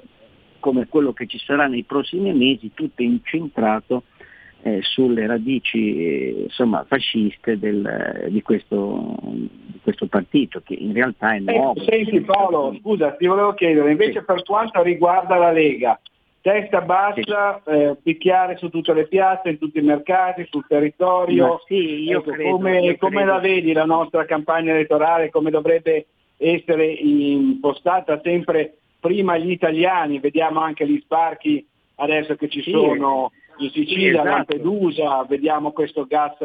Speaker 12: come quello che ci sarà nei prossimi mesi, tutto incentrato eh, sulle radici eh, insomma, fasciste del, di, questo, di, questo, partito, che in realtà è nuovo.
Speaker 13: Eh, senti Paolo, scusa, ti volevo chiedere, invece sì. per quanto riguarda la Lega, testa bassa, sì. eh, picchiare su tutte le piazze, in tutti i mercati, sul territorio.
Speaker 12: Sì, ecco, credo,
Speaker 13: come, come la vedi la nostra campagna elettorale, come dovrebbe essere impostata sempre prima gli italiani, vediamo anche gli sparchi adesso che ci sono in Sicilia, esatto. Lampedusa, vediamo questo gas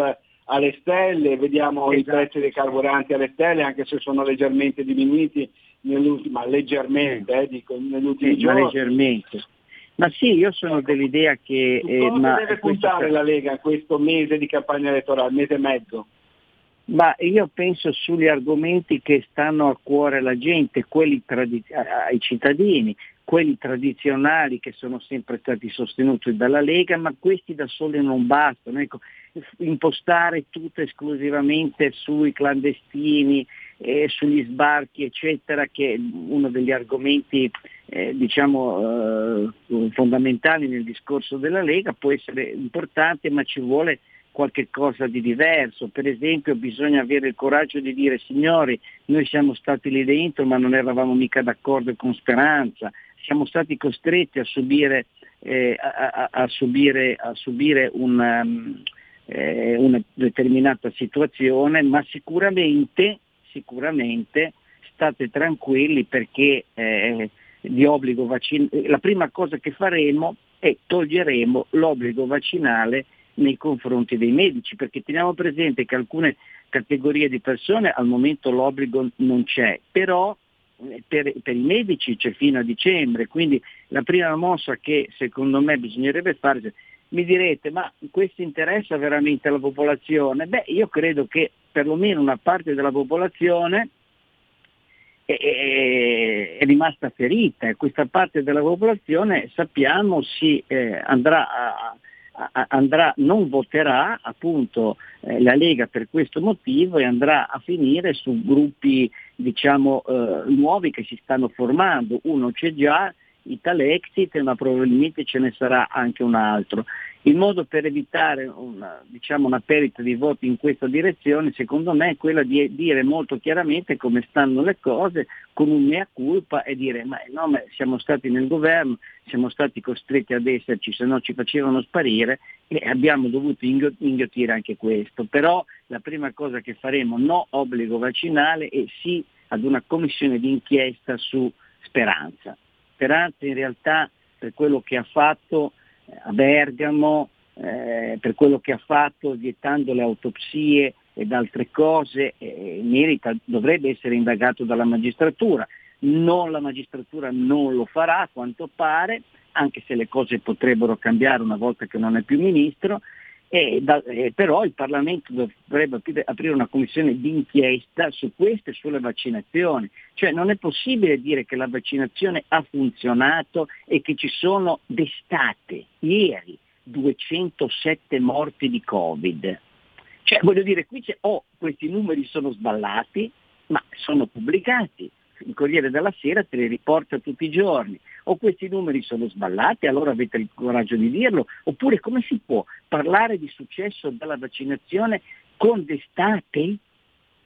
Speaker 13: alle stelle, vediamo esatto. i prezzi dei carburanti alle stelle, anche se sono leggermente diminuiti nell'ultima, leggermente, eh, dico, negli ultimi
Speaker 12: sì,
Speaker 13: giorni.
Speaker 12: leggermente. Ma sì, io sono ecco. dell'idea che...
Speaker 13: Eh, ma deve puntare la Lega questo mese di campagna elettorale, mese e mezzo?
Speaker 12: Ma io penso sugli argomenti che stanno a cuore alla gente, quelli tradiz- ai cittadini, quelli tradizionali che sono sempre stati sostenuti dalla Lega, ma questi da soli non bastano. Ecco, impostare tutto esclusivamente sui clandestini, eh, sugli sbarchi, eccetera, che è uno degli argomenti eh, diciamo, eh, fondamentali nel discorso della Lega, può essere importante, ma ci vuole qualche cosa di diverso. Per esempio bisogna avere il coraggio di dire signori, noi siamo stati lì dentro ma non eravamo mica d'accordo con Speranza, siamo stati costretti a subire, eh, a, a, a subire, subire un, um, eh, una determinata situazione, ma sicuramente, sicuramente state tranquilli perché eh, obbligo vaccinale, la prima cosa che faremo è toglieremo l'obbligo vaccinale nei confronti dei medici, perché teniamo presente che alcune categorie di persone al momento l'obbligo non c'è, però eh, per, per, i medici c'è fino a dicembre, quindi la prima mossa che secondo me bisognerebbe fare, mi direte ma questo interessa veramente alla popolazione? Beh, io credo che perlomeno una parte della popolazione è, è rimasta ferita e questa parte della popolazione sappiamo si eh, andrà a, andrà, non voterà appunto eh, la Lega per questo motivo e andrà a finire su gruppi diciamo eh, nuovi che si stanno formando, uno c'è già, Italexit, ma probabilmente ce ne sarà anche un altro. Il modo per evitare una, diciamo, una perdita di voti in questa direzione, secondo me, è quella di dire molto chiaramente come stanno le cose, con un mea culpa e dire ma, no, ma siamo stati nel governo, siamo stati costretti ad esserci, se no ci facevano sparire e abbiamo dovuto inghiottire anche questo. Però la prima cosa che faremo, no obbligo vaccinale e sì ad una commissione di inchiesta su Speranza. Speranza in realtà per quello che ha fatto eh, a Bergamo, eh, per quello che ha fatto vietando le autopsie ed altre cose, eh, merita, dovrebbe essere indagato dalla magistratura. Non, la magistratura non lo farà a quanto pare, anche se le cose potrebbero cambiare una volta che non è più ministro, e da, eh, però il Parlamento dovrebbe aprire una commissione d'inchiesta su questo e sulle vaccinazioni. Cioè non è possibile dire che la vaccinazione ha funzionato e che ci sono d'estate, ieri, 207 morti di Covid. Cioè voglio dire, qui c'è, oh, questi numeri sono sballati, ma sono pubblicati il Corriere della Sera te li riporta tutti i giorni. O questi numeri sono sballati, allora avete il coraggio di dirlo, oppure come si può parlare di successo della vaccinazione con d'estate?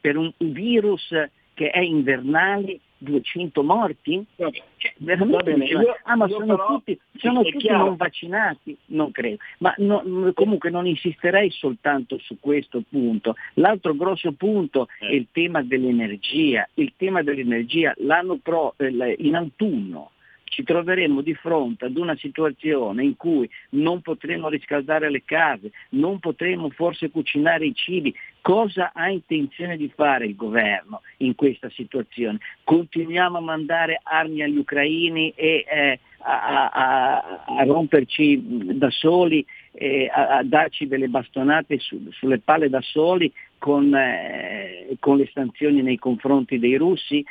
Speaker 12: per un virus che è invernale 200 morti? Cioè, veramente
Speaker 13: io-
Speaker 12: ah ma sono
Speaker 13: però-
Speaker 12: tutti, sono tutti non vaccinati? Non credo. Ma no- comunque non insisterei soltanto su questo punto. L'altro grosso punto
Speaker 13: Eh.
Speaker 12: è il tema dell'energia. Il tema dell'energia l'anno pro, eh, in autunno ci troveremo di fronte ad una situazione in cui non potremo riscaldare le case, non potremo forse cucinare i cibi. Cosa ha intenzione di fare il governo in questa situazione? Continuiamo a mandare armi agli ucraini e eh, a, a- a romperci da soli, eh, a, a darci delle bastonate su- sulle palle da soli con, eh, con le sanzioni nei confronti dei russi?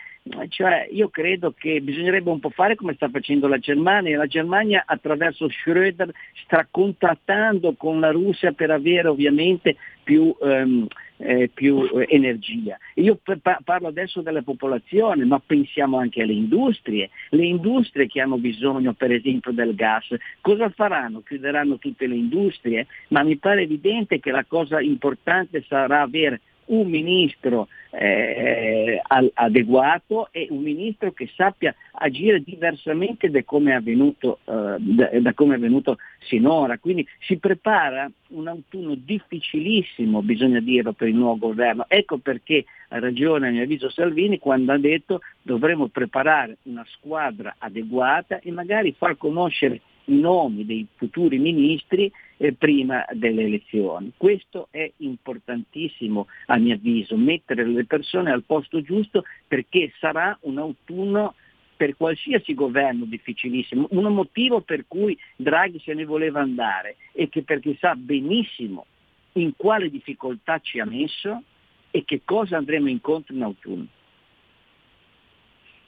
Speaker 12: Cioè, io credo che bisognerebbe un po' fare come sta facendo la Germania. La Germania attraverso Schröder sta contattando con la Russia per avere ovviamente più, ehm, eh, più, eh, energia. Io parlo adesso della popolazione, ma pensiamo anche alle industrie. Le industrie che hanno bisogno per esempio del gas, cosa faranno? Chiuderanno tutte le industrie? Ma mi pare evidente che la cosa importante sarà avere un ministro eh, adeguato e un ministro che sappia agire diversamente da come è avvenuto, eh, da, da come è avvenuto sinora. Quindi si prepara un autunno difficilissimo, bisogna dirlo, per il nuovo governo. Ecco perché ha ragione a mio avviso Salvini quando ha detto dovremo preparare una squadra adeguata e magari far conoscere i nomi dei futuri ministri eh, prima delle elezioni. Questo è importantissimo a mio avviso, mettere le persone al posto giusto perché sarà un autunno per qualsiasi governo difficilissimo, un motivo per cui Draghi se ne voleva andare e che perché sa benissimo in quale difficoltà ci ha messo e che cosa andremo incontro in autunno.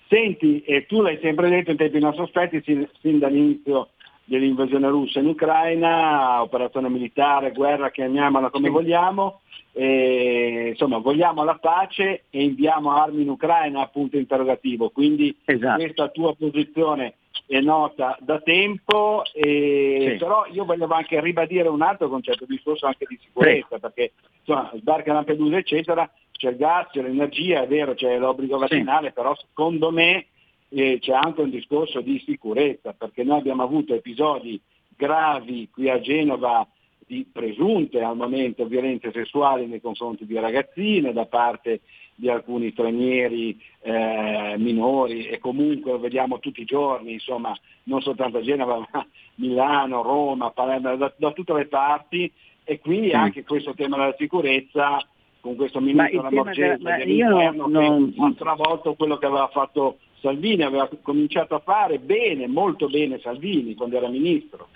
Speaker 13: Senti, e tu l'hai sempre detto in tempi non sospetti sin, sin dall'inizio dell'invasione russa in Ucraina, operazione militare, guerra, chiamiamola come vogliamo, e, insomma vogliamo la pace e inviamo armi in Ucraina, punto interrogativo. Quindi questa tua posizione è nota da tempo, e,
Speaker 12: Sì.
Speaker 13: però io volevo anche ribadire un altro concetto, il discorso anche di sicurezza, perché insomma, sbarca Lampedusa eccetera, c'è il gas, c'è l'energia, è vero, c'è l'obbligo vaccinale, però secondo me eh, c'è anche un discorso di sicurezza, perché noi abbiamo avuto episodi gravi qui a Genova di presunte al momento violenze sessuali nei confronti di ragazzine da parte di alcuni stranieri eh, minori e comunque lo vediamo tutti i giorni, insomma, non soltanto a Genova, ma Milano, Roma, Palermo, da, da tutte le parti. E quindi anche questo tema della sicurezza con questo ministro Lamorgese dell'interno
Speaker 12: non-
Speaker 13: che ha travolto quello che aveva fatto Salvini, aveva cominciato a fare bene, molto bene Salvini quando era ministro.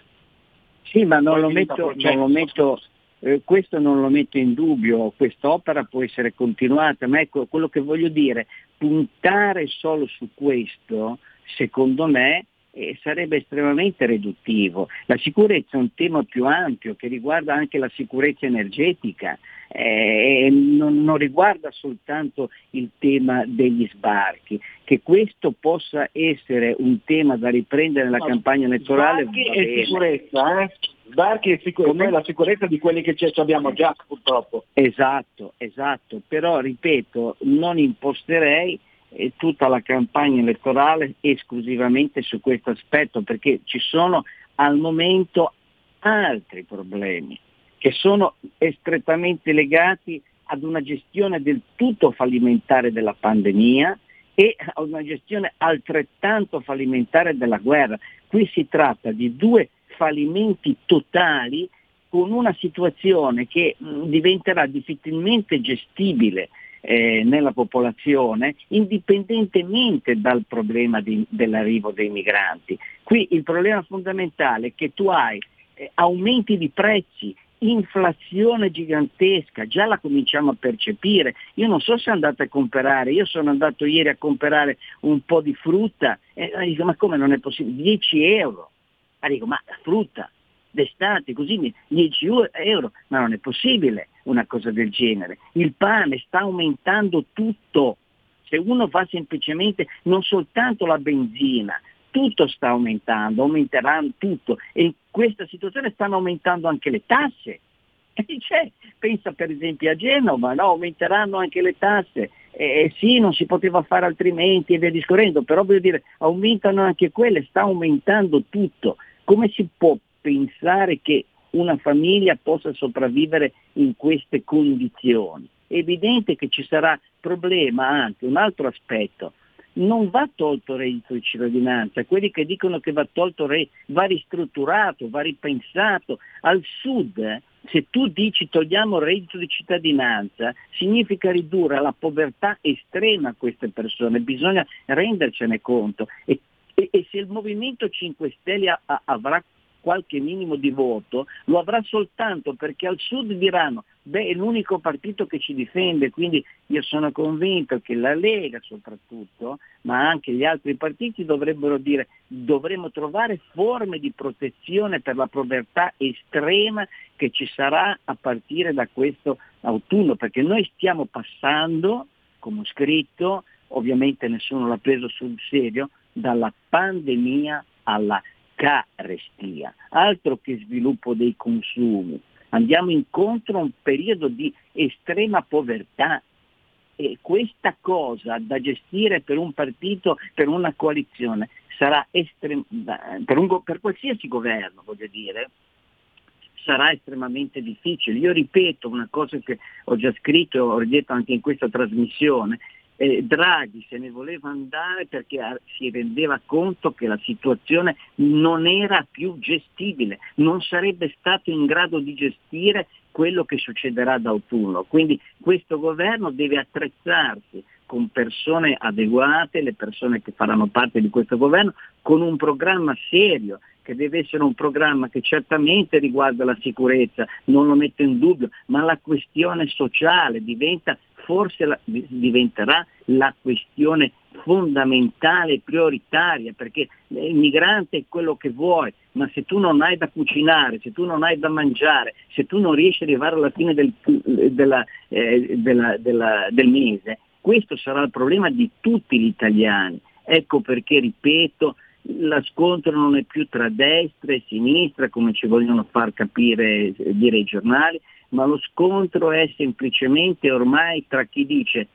Speaker 12: Sì, ma non
Speaker 13: Poi
Speaker 12: lo metto, non lo metto eh, questo non lo metto in dubbio, quest'opera può essere continuata, ma ecco quello che voglio dire, puntare solo su questo, secondo me, eh, sarebbe estremamente riduttivo. La sicurezza è un tema più ampio che riguarda anche la sicurezza energetica, eh, non, non riguarda soltanto il tema degli sbarchi. Che questo possa essere un tema da riprendere nella
Speaker 13: No,
Speaker 12: campagna elettorale
Speaker 13: Sbarchi e sicurezza, eh? Sbarchi e sicurezza, la sicurezza di quelli che ci ci abbiamo già purtroppo.
Speaker 12: Esatto, esatto, però ripeto, non imposterei eh, tutta la campagna elettorale esclusivamente su questo aspetto, perché ci sono al momento altri problemi che sono strettamente legati ad una gestione del tutto fallimentare della pandemia e a una gestione altrettanto fallimentare della guerra. Qui si tratta di due fallimenti totali con una situazione che mh, diventerà difficilmente gestibile eh, nella popolazione indipendentemente dal problema di- dell'arrivo dei migranti. Qui il problema fondamentale è che tu hai eh, aumenti di prezzi, inflazione gigantesca, già la cominciamo a percepire. Io non so se andate a comprare, io sono andato ieri a comprare un po' di frutta e dico ma come non è possibile? 10 euro. Ma dico ma frutta d'estate così mi- 10 euro, ma non è possibile una cosa del genere. Il pane sta aumentando tutto. Se uno fa semplicemente non soltanto la benzina, tutto sta aumentando, aumenterà tutto e in questa situazione stanno aumentando anche le tasse. C'è, pensa per esempio a Genova, no? aumenteranno anche le tasse, eh, sì, non si poteva fare altrimenti e via discorrendo, però voglio dire, aumentano anche quelle, sta aumentando tutto. Come si può pensare che una famiglia possa sopravvivere in queste condizioni? È evidente che ci sarà problema anche un altro aspetto. Non va tolto il reddito di cittadinanza, quelli che dicono che va tolto re, va ristrutturato, va ripensato. Al sud, se tu dici togliamo il reddito di cittadinanza, significa ridurre la povertà estrema queste persone, bisogna rendercene conto. E, e, e se il Movimento 5 Stelle a, a, avrà qualche minimo di voto, lo avrà soltanto perché al sud diranno beh è l'unico partito che ci difende, quindi io sono convinto che la Lega soprattutto, ma anche gli altri partiti dovrebbero dire dovremo trovare forme di protezione per la povertà estrema che ci sarà a partire da questo autunno, perché noi stiamo passando, come ho scritto, ovviamente nessuno l'ha preso sul serio, dalla pandemia alla carestia, altro che sviluppo dei consumi. Andiamo incontro a un periodo di estrema povertà e questa cosa da gestire per un partito, per una coalizione, sarà estrem- per, un, per qualsiasi governo, voglio dire, sarà estremamente difficile. Io ripeto una cosa che ho già scritto e ho detto anche in questa trasmissione, eh, Draghi se ne voleva andare perché si rendeva conto che la situazione non era più gestibile, non sarebbe stato in grado di gestire quello che succederà d'autunno. Quindi questo governo deve attrezzarsi con persone adeguate, le persone che faranno parte di questo governo, con un programma serio, che deve essere un programma che certamente riguarda la sicurezza, non lo metto in dubbio, ma la questione sociale diventa forse la, diventerà la questione fondamentale e prioritaria, perché il migrante è quello che vuoi, ma se tu non hai da cucinare, se tu non hai da mangiare, se tu non riesci ad arrivare alla fine del, della, eh, della, della, del mese, questo sarà il problema di tutti gli italiani. Ecco perché, ripeto, la scontro non è più tra destra e sinistra, come ci vogliono far capire, dire i giornali, ma lo scontro è semplicemente ormai tra chi dice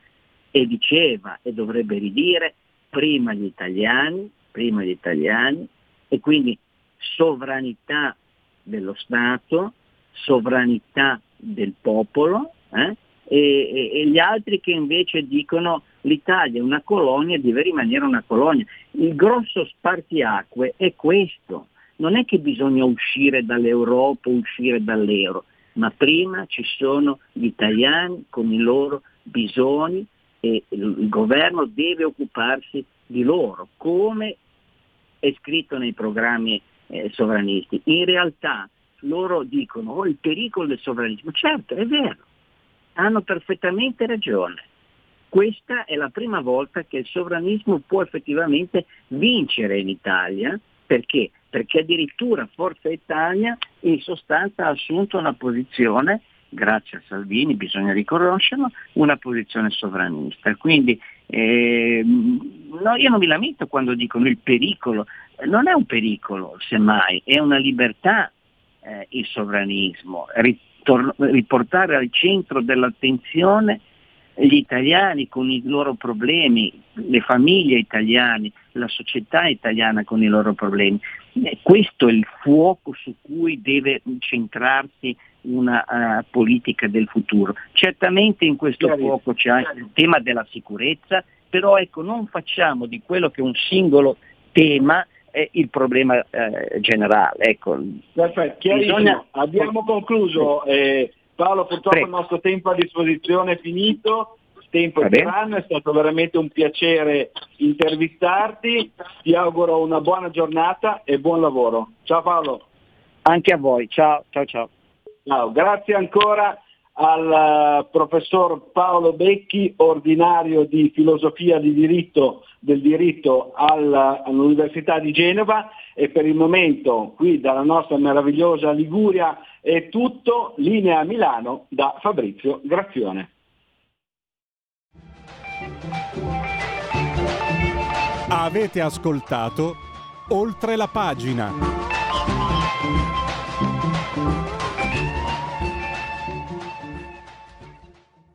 Speaker 12: e diceva e dovrebbe ridire prima gli italiani, prima gli italiani e quindi sovranità dello Stato, sovranità del popolo eh? e, e, e, gli altri che invece dicono l'Italia è una colonia e deve rimanere una colonia. Il grosso spartiacque è questo, non è che bisogna uscire dall'Europa, uscire dall'euro, ma prima ci sono gli italiani con i loro bisogni e il governo deve occuparsi di loro, come è scritto nei programmi eh, sovranisti. In realtà loro dicono oh, il pericolo del sovranismo, certo è vero, hanno perfettamente ragione. Questa è la prima volta che il sovranismo può effettivamente vincere in Italia, perché? Perché addirittura Forza Italia in sostanza ha assunto una posizione, grazie a Salvini, bisogna riconoscerlo, una posizione sovranista. Quindi eh, no, io non mi lamento quando dicono il pericolo, non è un pericolo, semmai, è una libertà eh, il sovranismo, Ritor- riportare al centro dell'attenzione gli italiani con i loro problemi, le famiglie italiane, la società italiana con i loro problemi. Eh, questo è il fuoco su cui deve centrarsi una uh, politica del futuro. Certamente in questo Chiaro. fuoco c'è anche il tema della sicurezza, però ecco, non facciamo di quello che è un singolo tema eh, il problema eh, generale. Ecco.
Speaker 13: Perfetto, Bisogna... abbiamo concluso. Eh, Paolo, purtroppo Prego. il nostro tempo a disposizione è finito tempo e tiranno, è stato veramente un piacere intervistarti, ti auguro una buona giornata e buon lavoro. Ciao Paolo.
Speaker 12: Anche a voi, ciao, ciao, ciao.
Speaker 13: ciao. Grazie ancora al professor Paolo Becchi, ordinario di filosofia di diritto, del diritto all'Università di Genova e per il momento qui dalla nostra meravigliosa Liguria è tutto, linea a Milano da Fabrizio Grazione.
Speaker 9: Avete ascoltato oltre la pagina.